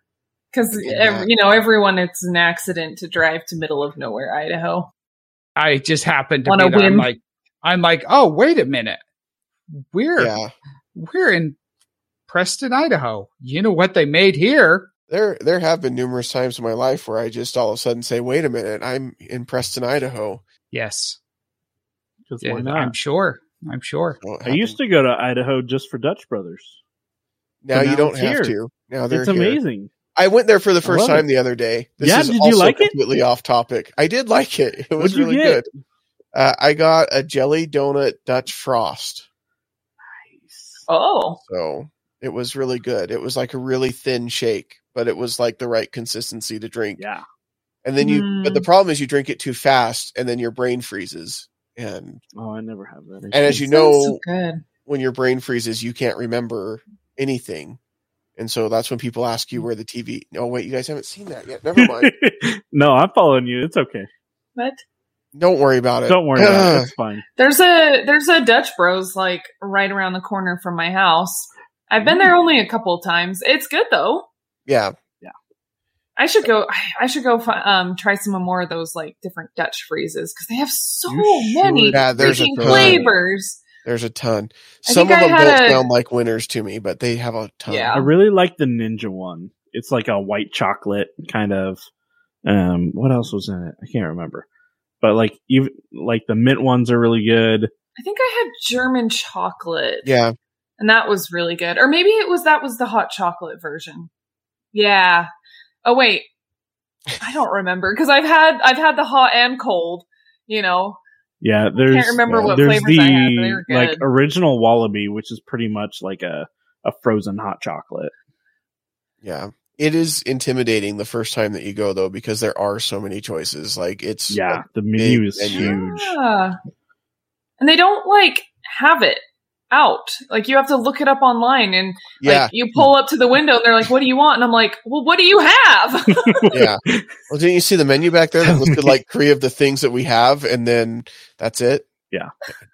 Because, Yeah. you know, everyone, it's an accident to drive to middle of nowhere, Idaho. I just happened to On be. I'm like, I'm like, oh, wait a minute, we're yeah, we're in Preston, Idaho. You know what they made here? there there have been numerous times in my life where I just all of a sudden say, "Wait a minute, I'm in Preston, Idaho." Yes, 'Cause Yeah, why not? I'm sure. I'm sure. I used to go to Idaho just for Dutch Brothers. Now but you don't have here. to. Now they're It's here. amazing. I went there for the first time it. the other day. This Yeah, is did you also like it? completely off topic. I did like it. It was really get? good. Uh, I got a jelly donut Dutch frost. Nice. Oh. So it was really good. It was like a really thin shake, but it was like the right consistency to drink. Yeah. And then you, Mm. but the problem is you drink it too fast and then your brain freezes. And Oh, I never have that. And as you know- so when your brain freezes, you can't remember anything. And so that's when people ask you mm. where the TV. Oh wait, you guys haven't seen that yet. Never mind. no, I'm following you. It's okay. What? Don't worry about it. Don't worry about it. It's fine. There's a there's a Dutch Bros like right around the corner from my house. I've been there mm. only a couple of times. It's good though. yeah, I should go. I should go um, try some more of those like different Dutch freezes because they have so You many should. Yeah, there's freaking ton. flavors. There's a ton. I Some of I them don't a- sound like winners to me, but they have a ton. Yeah. I really like the ninja one. It's like a white chocolate kind of. Um, what else was in it? I can't remember. But like even like the mint ones are really good. I think I had German chocolate. Yeah. and that was really good. Or maybe it was that was the hot chocolate version. Yeah. Oh wait, I don't remember because I've had I've had the hot and cold. You know, Yeah, there's remember what there's flavors I had, but they were like good. original wallaby, which is pretty much like a a frozen hot chocolate. Yeah. It is intimidating the first time that you go though, because there are so many choices. Like it's Yeah, the menu is menu. huge. Yeah. and they don't like have it out. Like you have to look it up online, and yeah, like you pull up to the window, and they're like, "What do you want?" And I'm like, "Well, what do you have?" yeah. Well, didn't you see the menu back there that listed like three of the things that we have, and then that's it? Yeah.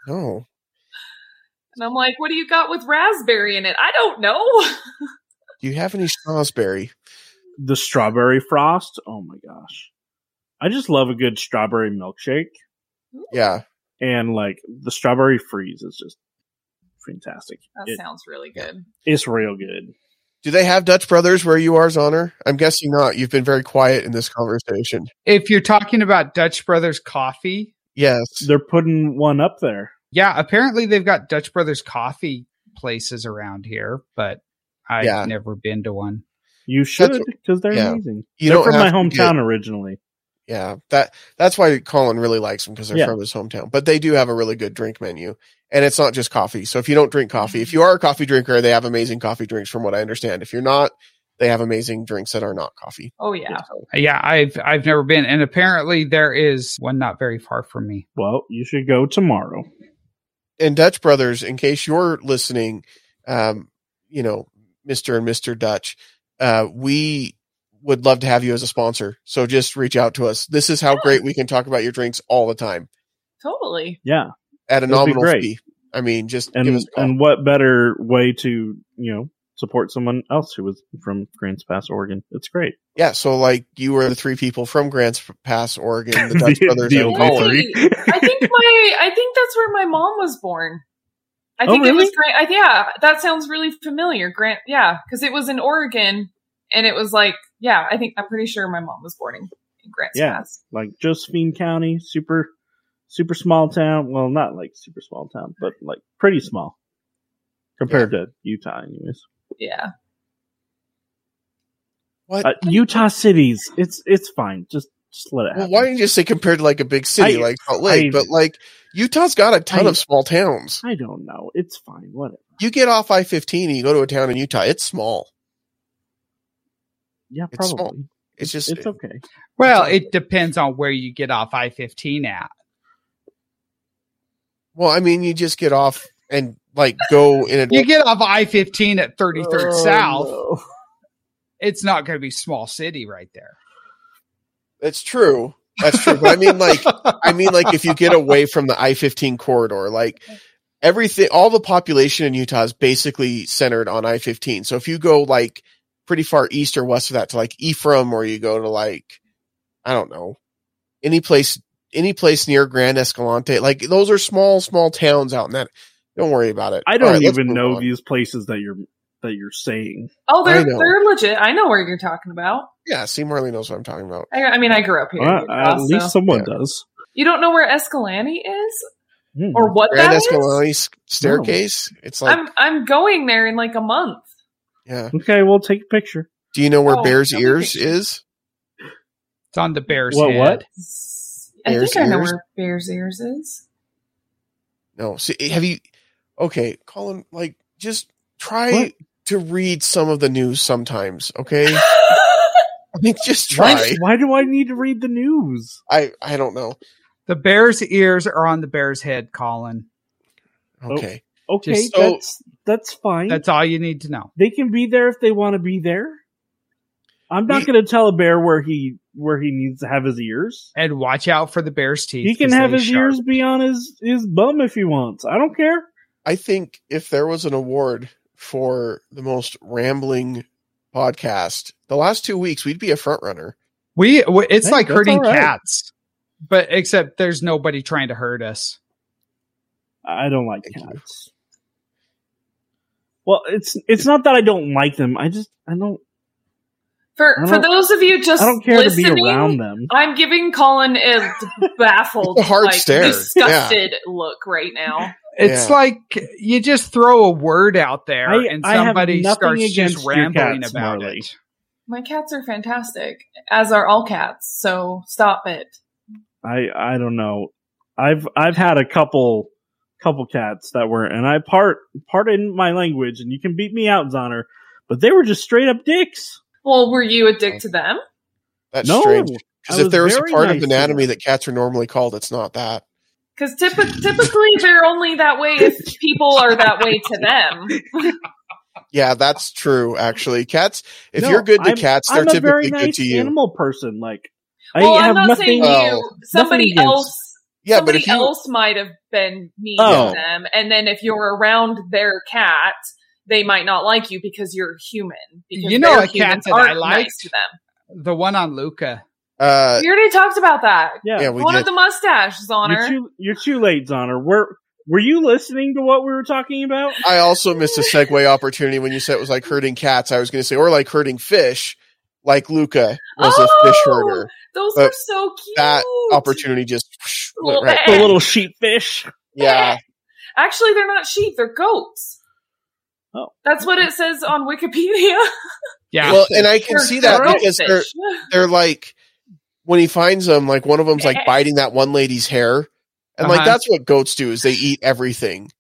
No. and I'm like, "What do you got with raspberry in it?" I don't know. Do you have any strawberry? The strawberry frost. Oh my gosh, I just love a good strawberry milkshake, Yeah. and like the strawberry freeze is just fantastic. That It- sounds really good. it's real good. Do they have Dutch Brothers where you are, Zoner? I'm guessing not. You've been very quiet in this conversation. If you're talking about Dutch Brothers coffee, Yes. They're putting one up there. yeah, apparently they've got Dutch Brothers coffee places around here, but I've Yeah. never been to one. You should because they're yeah. amazing. You they're from my hometown get- originally. Yeah, that that's why Colin really likes them because they're Yeah. from his hometown. But they do have a really good drink menu, and it's not just coffee. So if you don't drink coffee, if you are a coffee drinker, they have amazing coffee drinks. From what I understand, if you're not, they have amazing drinks that are not coffee. Oh yeah. Yeah, I've I've never been, and apparently there is one not very far from me. Well, you should go tomorrow. And Dutch Brothers, in case you're listening, um, you know, Mister and Mister Dutch, uh, we would love to have you as a sponsor. So just reach out to us. This is how great we can talk about your drinks all the time Totally. Yeah, at a That'd nominal great. fee. I mean, just and give us a call. and what better way to you know support someone else who was from Grants Pass, Oregon? It's great. Yeah, so like you were the three people from Grants Pass, Oregon, the Dutch The- brothers, the and only three. I think my I think that's where my mom was born. I Oh, think it was Grant. I, yeah, that sounds really familiar. Grant, yeah, because it was in Oregon, and it was like, yeah, I think I'm pretty sure my mom was born in, in Grants Yeah. Pass. Like Josephine County, super super small town. Well, not like super small town, but like pretty small compared to Utah, anyways. Yeah, What? Uh, Utah cities, it's it's fine. Just just let it well, why didn't you just say compared to like a big city I- like Salt Lake? I- but like Utah's got a ton I- of small towns. I don't know. It's fine. Whatever. You get off I fifteen and you go to a town in Utah. It's small. Yeah, It's small. probably. It's just it's okay. Well, it depends on where you get off I fifteen at. well, I mean, you just get off and like go in a You get off I fifteen at thirty third Oh, South. no. It's not going to be small city right there. That's true. That's true. But I mean, like, I mean, like, if you get away from the I fifteen corridor, like everything, all the population in Utah is basically centered on I fifteen. So if you go like pretty far east or west of that to like Ephraim, or you go to like, I don't know, any place, any place near Grand Escalante, like those are small, small towns out in that. Don't worry about it. I don't right, even know on. these places that you're that you're saying. Oh, they're they're legit. I know where you're talking about. Yeah, see, Marley knows what I'm talking about. I, I mean, I grew up here. in Well, Utah, at least so- someone Yeah. does. you don't know where Escalante is Hmm. or what Grand that is. Escalante s- staircase. It's like, I'm I'm going there in like a month. Yeah. Okay, we'll take a picture. Do you know where Oh, Bear's Ears is? It's on the Bears What, head. what? I Bears think I know Ears? where Bears Ears is. No. See, have you? Okay, Colin. Like, just try What? to read some of the news sometimes. Okay, I mean, just try. Why, why do I need to read the news? I I don't know. The Bears' ears are on the Bears' head, Colin. Oh. Okay, Okay, So- that's that's fine. That's all you need to know. they can be there if they want to be there. I'm not going to tell a bear where he where he needs to have his ears. And watch out for the Bears' teeth. He can have his sharp. ears be on his his bum if he wants. I don't care. I think if there was an award for the most rambling podcast, the last two weeks we'd be a front runner. We it's Hey, like that's hurting all right. cats, but except there's nobody trying to hurt us. I don't like Thank you. cats. Well, it's it's not that I don't like them. I just I don't For I for don't- those of you just I don't care listening, to be around them. I'm giving Colin a baffled, a hard like, stare. disgusted look right now. It's Yeah. like you just throw a word out there I- and I somebody starts just rambling cats, about Marley. it. My cats are fantastic, as are all cats. So stop it. I I don't know. I've I've had a couple couple cats that were, and I part pardon my language, and you can beat me out, Zoner, but they were just straight up dicks. Well, were you a dick to them? That's no, strange. Because if was there was a part nice of anatomy that cats are normally called, it's not that. Because typ- typically they're only that way if people are that way to them. Yeah, that's true. Actually, cats. If No, you're good to I'm- cats, they're I'm a very typically good nice to you. animal person. Like well, I have I'm not nothing. saying Oh. you. Somebody else. Yeah, but somebody if you else might have been mean Oh. to them, and then if you're around their cat, they might not like you because you're human. Because You know their a cat that I aren't liked? nice to them. The one on Luca. uh, We already talked about that. yeah, yeah, we One did. of the mustaches on you're too you're too late, Zoner. Were were you listening to what we were talking about? I also missed a segue opportunity when you said it was like herding cats. I was going to say, or like herding fish, like Luca was a fish Oh, herder. Those But are so cute. That opportunity just went right. Eh. The little sheep fish. Yeah, eh. Actually, they're not sheep; they're goats. Oh. That's what it says on Wikipedia. Yeah. well, and I can They're see that goat because they're they're like when he finds them, like one of them's like eh. biting that one lady's hair, and like Uh-huh. that's what goats do is they eat everything.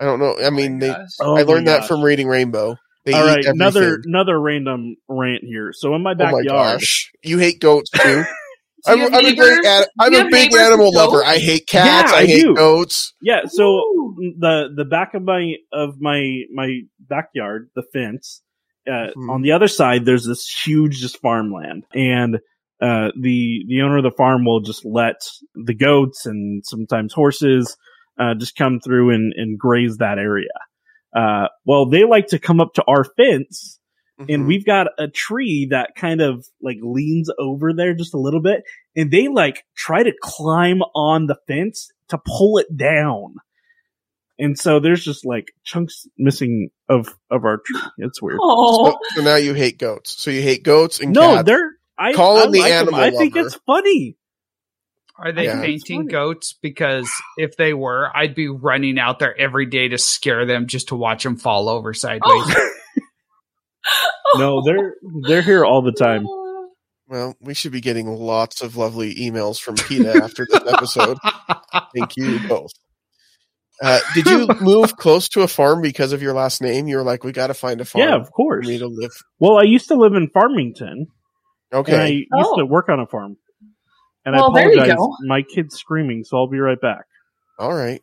I don't know. I oh mean, they. Oh I my learned that gosh. from reading Rainbow. They All eat right, everything. another another random rant here. So in my Oh my backyard, gosh, you hate goats too. I'm, I'm a great. neighbors? I'm a big animal lover. I hate cats. Yeah, I, I hate do. goats. yeah. So Ooh. the the back of my of my my backyard, the fence. Uh, Mhm. On the other side, there's this huge just farmland, and uh, the the owner of the farm will just let the goats and sometimes horses uh, just come through and, and graze that area. Uh, well, they like to come up to our fence and Mhm. we've got a tree that kind of like leans over there just a little bit and they like try to climb on the fence to pull it down and so there's just like chunks missing of of our tree it's weird So, so now you hate goats. So you hate goats and no cats. they're i Call I him the like 'em. animal i think it's funny Are they Yeah. fainting goats? Because if they were, I'd be running out there every day to scare them just to watch them fall over sideways. Oh. no they're they're here all the time Well, we should be getting lots of lovely emails from PETA after this episode. Thank you both. Uh, did you move close to a farm because of your last name? You were like, we got to find a farm yeah of for course me to live. well i used to live in farmington and i used Oh. to work on a farm and Well, i there you apologize go. my kid's screaming so i'll be right back All right.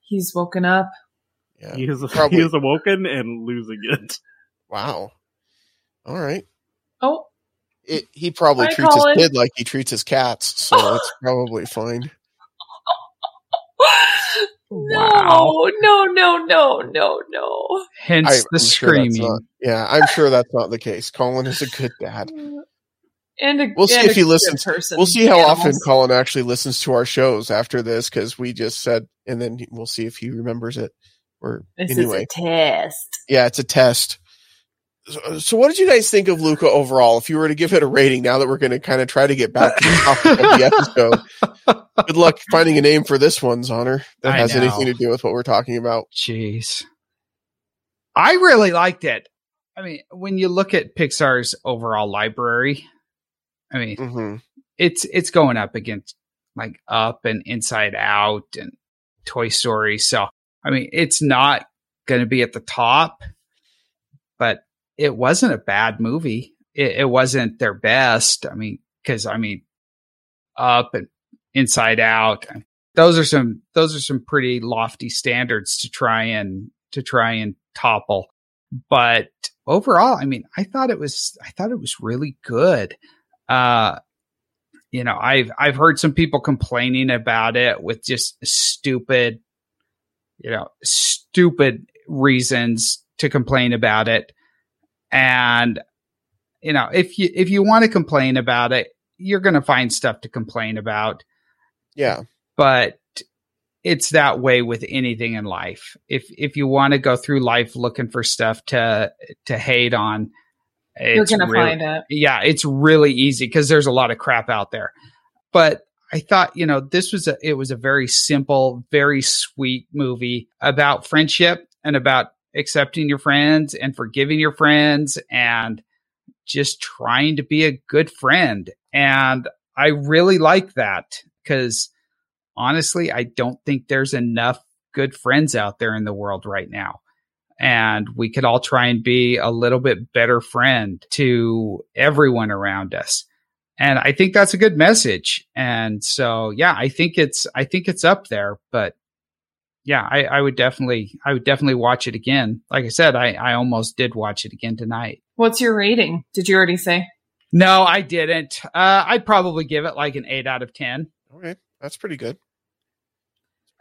he's woken up. Yeah. he is Probably. he is awoken and losing it Wow. All right. Oh, It, he probably Hi, treats Colin. his kid like he treats his cats, so it's probably fine. no, no, no, no, no, no. Hence I- the I'm sure screaming. not- yeah, I'm sure that's not the case. Colin is a good dad. And a, We'll see and if a he good listens. Person. We'll see how Animals. often Colin actually listens to our shows after this because we just said, and then we'll see if he remembers it. Or This anyway, is a test. yeah, it's a test. So, so what did you guys think of Luca overall? If you were to give it a rating, now that we're going to kind of try to get back to the topic of the episode, good luck finding a name for this one's honor that I has know. anything to do with what we're talking about. Jeez. I really liked it. I mean, when you look at Pixar's overall library, I mean, hmm it's it's going up against like Up and Inside Out and Toy Story. So, I mean, it's not going to be at the top, but it wasn't a bad movie. It, it wasn't their best. I mean, because I mean, Up and Inside Out, those are some those are some pretty lofty standards to try and to try and topple. But overall, I mean, I thought it was I thought it was really good. Uh, you know, I've I've heard some people complaining about it with just stupid, you know, stupid reasons to complain about it. And you know, if you if you want to complain about it, you're going to find stuff to complain about. Yeah. But it's that way with anything in life. If if you want to go through life looking for stuff to to hate on, You're gonna really- find it. yeah, it's really easy because there's a lot of crap out there. But I thought, you know, this was a it was a very simple, very sweet movie about friendship and about accepting your friends and forgiving your friends and just trying to be a good friend. And I really like that because honestly, I don't think there's enough good friends out there in the world right now and we could all try and be a little bit better friend to everyone around us. And I think that's a good message. And so, yeah, I think it's, I think it's up there, but yeah, I, I would definitely, I would definitely watch it again. Like I said, I, I almost did watch it again tonight. What's your rating? Did you already say? No, I didn't. Uh, I'd probably give it like an eight out of 10. Okay. That's pretty good.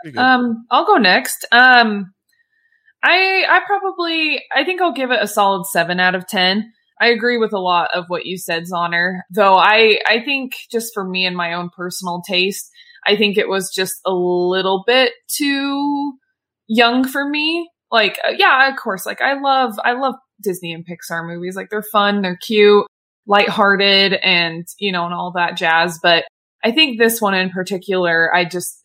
Pretty good. Um, I'll go next. Um, I I probably I think I'll give it a solid seven out of ten. I agree with a lot of what you said, Zoner. Though I I think just for me and my own personal taste, I think it was just a little bit too young for me. Like, uh, yeah, of course. Like, I love I love Disney and Pixar movies. Like, they're fun, they're cute, lighthearted, and you know, and all that jazz. But I think this one in particular, I just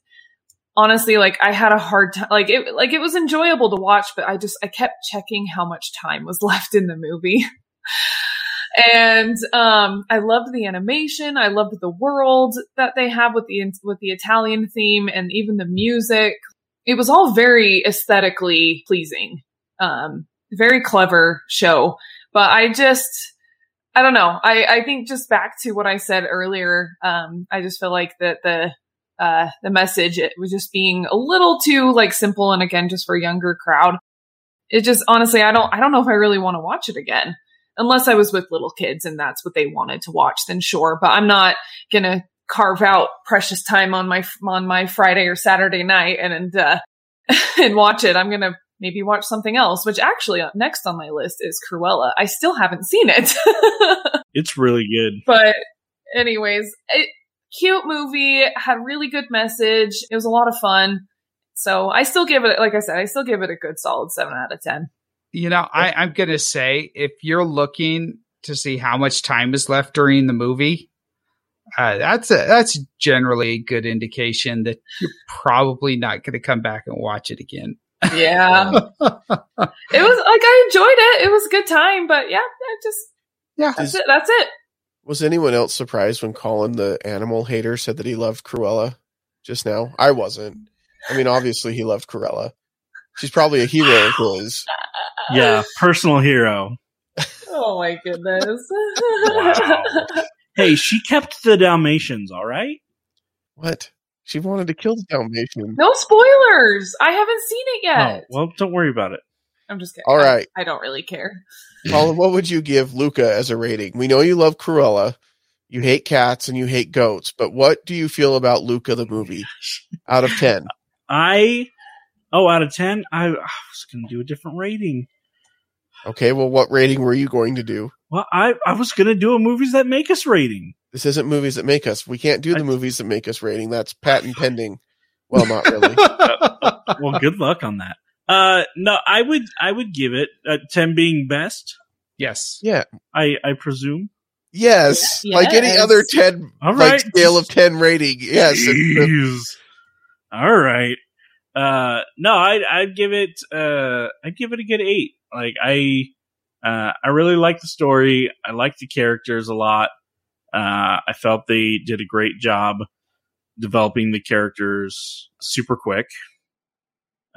honestly like I had a hard time like it like it was enjoyable to watch but I just I kept checking how much time was left in the movie. and um I loved the animation, I loved the world that they have with the with the Italian theme and even the music. It was all very aesthetically pleasing. Um very clever show, but I just I don't know. I, I think just back to what I said earlier, um, I just feel like that the uh, the message it was just being a little too like simple and again just for a younger crowd. It just honestly, I don't I don't know if I really want to watch it again unless I was with little kids and that's what they wanted to watch. Then sure, but I'm not gonna carve out precious time on my on my Friday or Saturday night and and uh, and watch it. I'm gonna maybe watch something else. Which actually up next on my list is Cruella. I still haven't seen it. It's really good. but anyways, it, cute movie had really good message. It was a lot of fun. So I still give it, like I said, I still give it a good solid seven out of 10. You know, I, I'm going to say if you're looking to see how much time is left during the movie, uh, that's a, that's generally a good indication that you're probably not going to come back and watch it again. Yeah. it was like, I enjoyed it. It was a good time, but yeah, I just, Yeah. that's it. That's it. Was anyone else surprised when Colin, the animal hater, said that he loved Cruella just now? I wasn't. I mean, obviously he loved Cruella. She's probably a hero of his. Yeah, personal hero. Oh my goodness. Wow. Hey, she kept the Dalmatians, all right? What? She wanted to kill the Dalmatians. no spoilers. I haven't seen it yet. Oh, well, don't worry about it. I'm just kidding. All right. I, I don't really care. Colin, what would you give Luca as a rating? We know you love Cruella. You hate cats and you hate goats, but what do you feel about Luca the movie out of 10? I, oh, out of 10, I, I was going to do a different rating. Okay, well, what rating were you going to do? Well, I, I was going to do a movies that make us rating. This isn't movies that make us. We can't do the I- movies that make us rating. That's patent pending. Well, not really. well, good luck on that. Uh, no, I would, I would give it uh, 10 being best. yes. Yeah. I, I presume. Yes. Like any other 10, All like right. scale of 10 rating. Yes. Jeez. All right. Uh, no, I'd, I'd give it, uh, I'd give it a good eight. Like I, uh, I really like the story. I like the characters a lot. Uh, I felt they did a great job developing the characters super quick,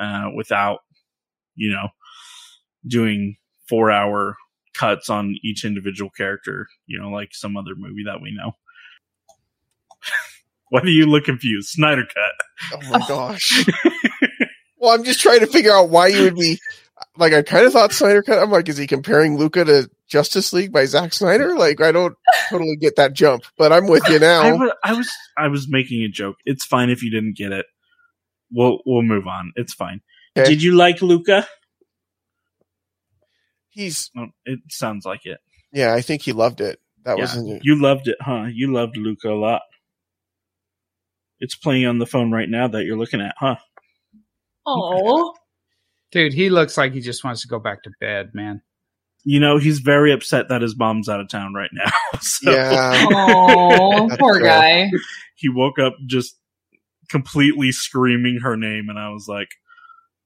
uh, without, you know, doing four hour cuts on each individual character, you know, like some other movie that we know. Why do you look confused? Snyder cut. oh my gosh. well, I'm just trying to figure out why you would be like, I kind of thought Snyder cut. I'm like, is he comparing Luca to Justice League by Zack Snyder? Like, I don't totally get that jump, but I'm with you now. was, I was, I was making a joke. It's fine if you didn't get it. We'll, we'll move on. It's fine. Okay. Did you like Luca? He's Oh, It sounds like it. yeah, I think he loved it. That Yeah. was in You loved it, huh? You loved Luca a lot. It's playing on the phone right now that you're looking at, huh? Oh, Dude, he looks like he just wants to go back to bed, man. You know, he's very upset that his mom's out of town right now. so yeah. oh, poor guy. he woke up just completely screaming her name, and I was like,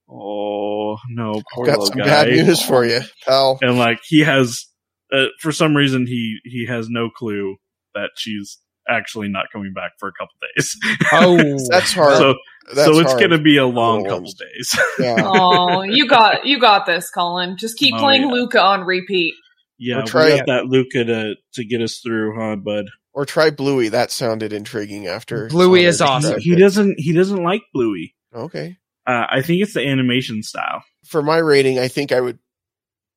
"Oh no, poor Got little some guy." bad news for you, pal. And like he has, uh, for some reason, he he has no clue that she's actually not coming back for a couple days. Oh, That's hard. so That's so it's hard. gonna be a long Oh. couple days. Yeah. Oh, you got you got this, Colin. Just keep Oh, playing yeah. Luca on repeat. yeah, Or we try- got that Luca to to get us through, huh, bud? Or try Bluey. That sounded intriguing after. Bluey is awesome. described He doesn't he doesn't like Bluey. Okay. Uh, I think it's the animation style. For my rating, I think I would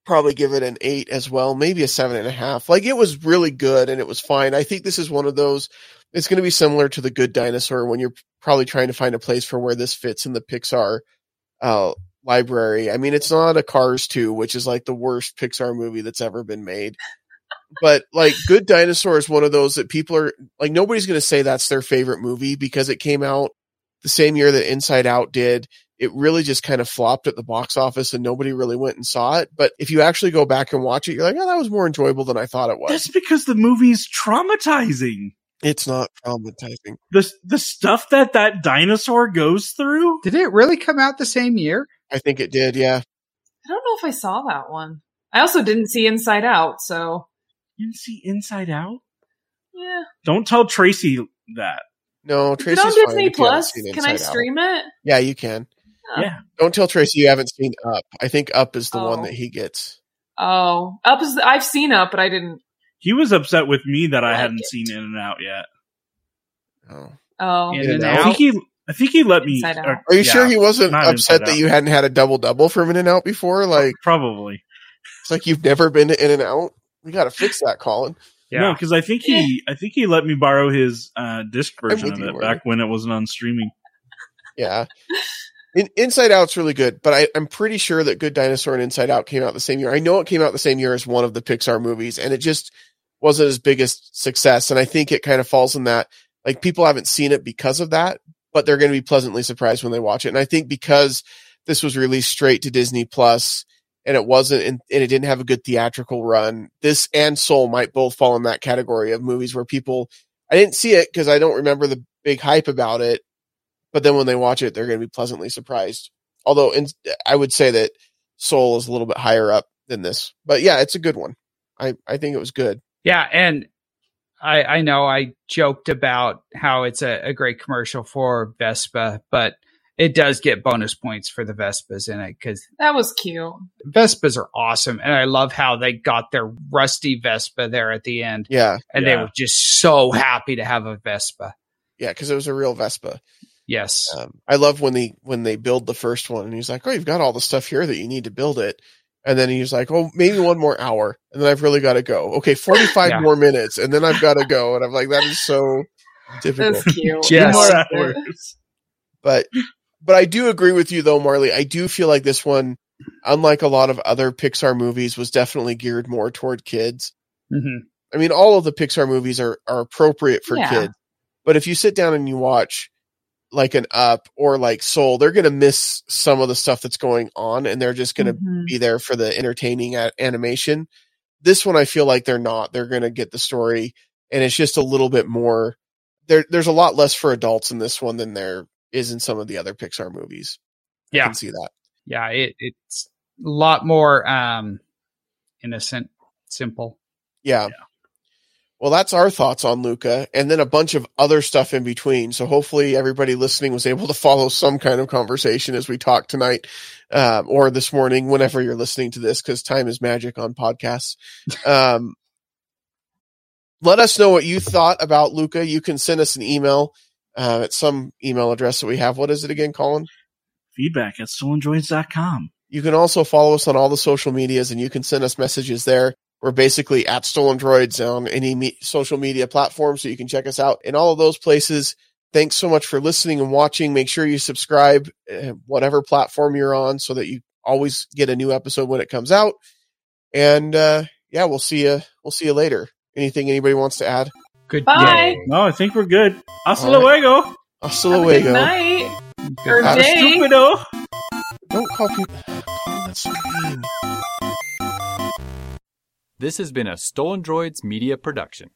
probably give it an eight as well, maybe a seven and a half. Like it was really good and it was fine. I think this is one of those. It's going to be similar to the Good Dinosaur when you're probably trying to find a place for where this fits in the Pixar uh, library. I mean, it's not a Cars 2, which is like the worst Pixar movie that's ever been made. But like Good Dinosaur is one of those that people are like nobody's going to say that's their favorite movie because it came out the same year that Inside Out did. It really just kind of flopped at the box office and nobody really went and saw it. But if you actually go back and watch it, you're like, oh, that was more enjoyable than I thought it was. That's because the movie's traumatizing. It's not traumatizing. The the stuff that that dinosaur goes through. did it really come out the same year? I think it did. Yeah. I don't know if I saw that one. I also didn't see Inside Out, so You didn't see Inside Out. yeah. Don't tell Tracy that. No, Is it Tracy's on Disney if Plus? Can I Inside Out. stream it? Yeah, you can. Oh. Yeah, Don't tell Tracy you haven't seen Up. I think Up is the one Oh. that he gets. Oh, Up is I've seen Up, but I didn't. he was upset with me that I Like hadn't it. seen In and Out yet. Oh. Oh, In In and and I Out? out. think he. I think he let me. Uh, or- Are you yeah, sure he wasn't upset that Out. you hadn't had a double double from In and Out before? Like Probably. it's like you've never been to In and Out. We got to fix that, Colin. Yeah. No, because I think he. I think he let me borrow his uh, disc version of it Marty. back when it wasn't on streaming. Yeah. In, Inside Out's really good, but I, I'm pretty sure that Good Dinosaur and Inside Out came out the same year. I know it came out the same year as one of the Pixar movies, and it just wasn't his biggest success. And I think it kind of falls in that, like, people haven't seen it because of that, but they're going to be pleasantly surprised when they watch it. And I think because this was released straight to Disney Plus, and it wasn't, and, it didn't have a good theatrical run, this and Soul might both fall in that category of movies where people, I didn't see it because I don't remember the big hype about it but then when they watch it, they're going to be pleasantly surprised. Although, in, I would say that Soul is a little bit higher up than this, but yeah, it's a good one. I I think it was good. Yeah, and I I know I joked about how it's a, a great commercial for Vespa, but it does get bonus points for the Vespas in it because that was cute. Vespas are awesome, and I love how they got their rusty Vespa there at the end, Yeah, and they were just so happy to have a Vespa. yeah, because it was a real Vespa. Yes, Um, I love when they when they build the first one, and he's like, "Oh, you've got all the stuff here that you need to build it." And then he's like, "Oh, maybe one more hour, and then I've really got to go. Okay, forty five Yeah. more minutes, and then I've got to go." And I'm like, "That is so difficult." That's cute. Yes. More I liked it. hours. but but I do agree with you though, Marley. I do feel like this one, unlike a lot of other Pixar movies, was definitely geared more toward kids. hmm I mean, all of the Pixar movies are are appropriate for Yeah. kids, but if you sit down and you watch like an Up or like Soul, they're gonna miss some of the stuff that's going on, and they're just gonna Mhm. be there for the entertaining a- animation. This one, I feel like they're not. They're gonna get the story, and it's just a little bit more. There, there's a lot less for adults in this one than there is in some of the other Pixar movies. I yeah, can see that. yeah. It, it's a lot more um innocent, simple. Yeah. Well, that's our thoughts on Luca, and then a bunch of other stuff in between. So hopefully, everybody listening was able to follow some kind of conversation as we talk tonight, um, or this morning, whenever you're listening to this, because time is magic on podcasts. Um, let us know what you thought about Luca. You can send us an email uh, at some email address that we have. What is it again, Colin? Feedback at stolendroids.com. You can also follow us on all the social medias and you can send us messages there. We're basically at Stolen Droids on any me- social media platform, so you can check us out in all of those places. Thanks so much for listening and watching. Make sure you subscribe, uh, whatever platform you're on, so that you always get a new episode when it comes out. And uh, yeah, we'll see you. We'll see you later. Anything anybody wants to add? Good Bye. day. No, I think we're good. Hasta All right. luego. Hasta Have a good luego. night or Have a day. Stupido. Don't call people. That's so mean. This has been a Stolen Droids Media production.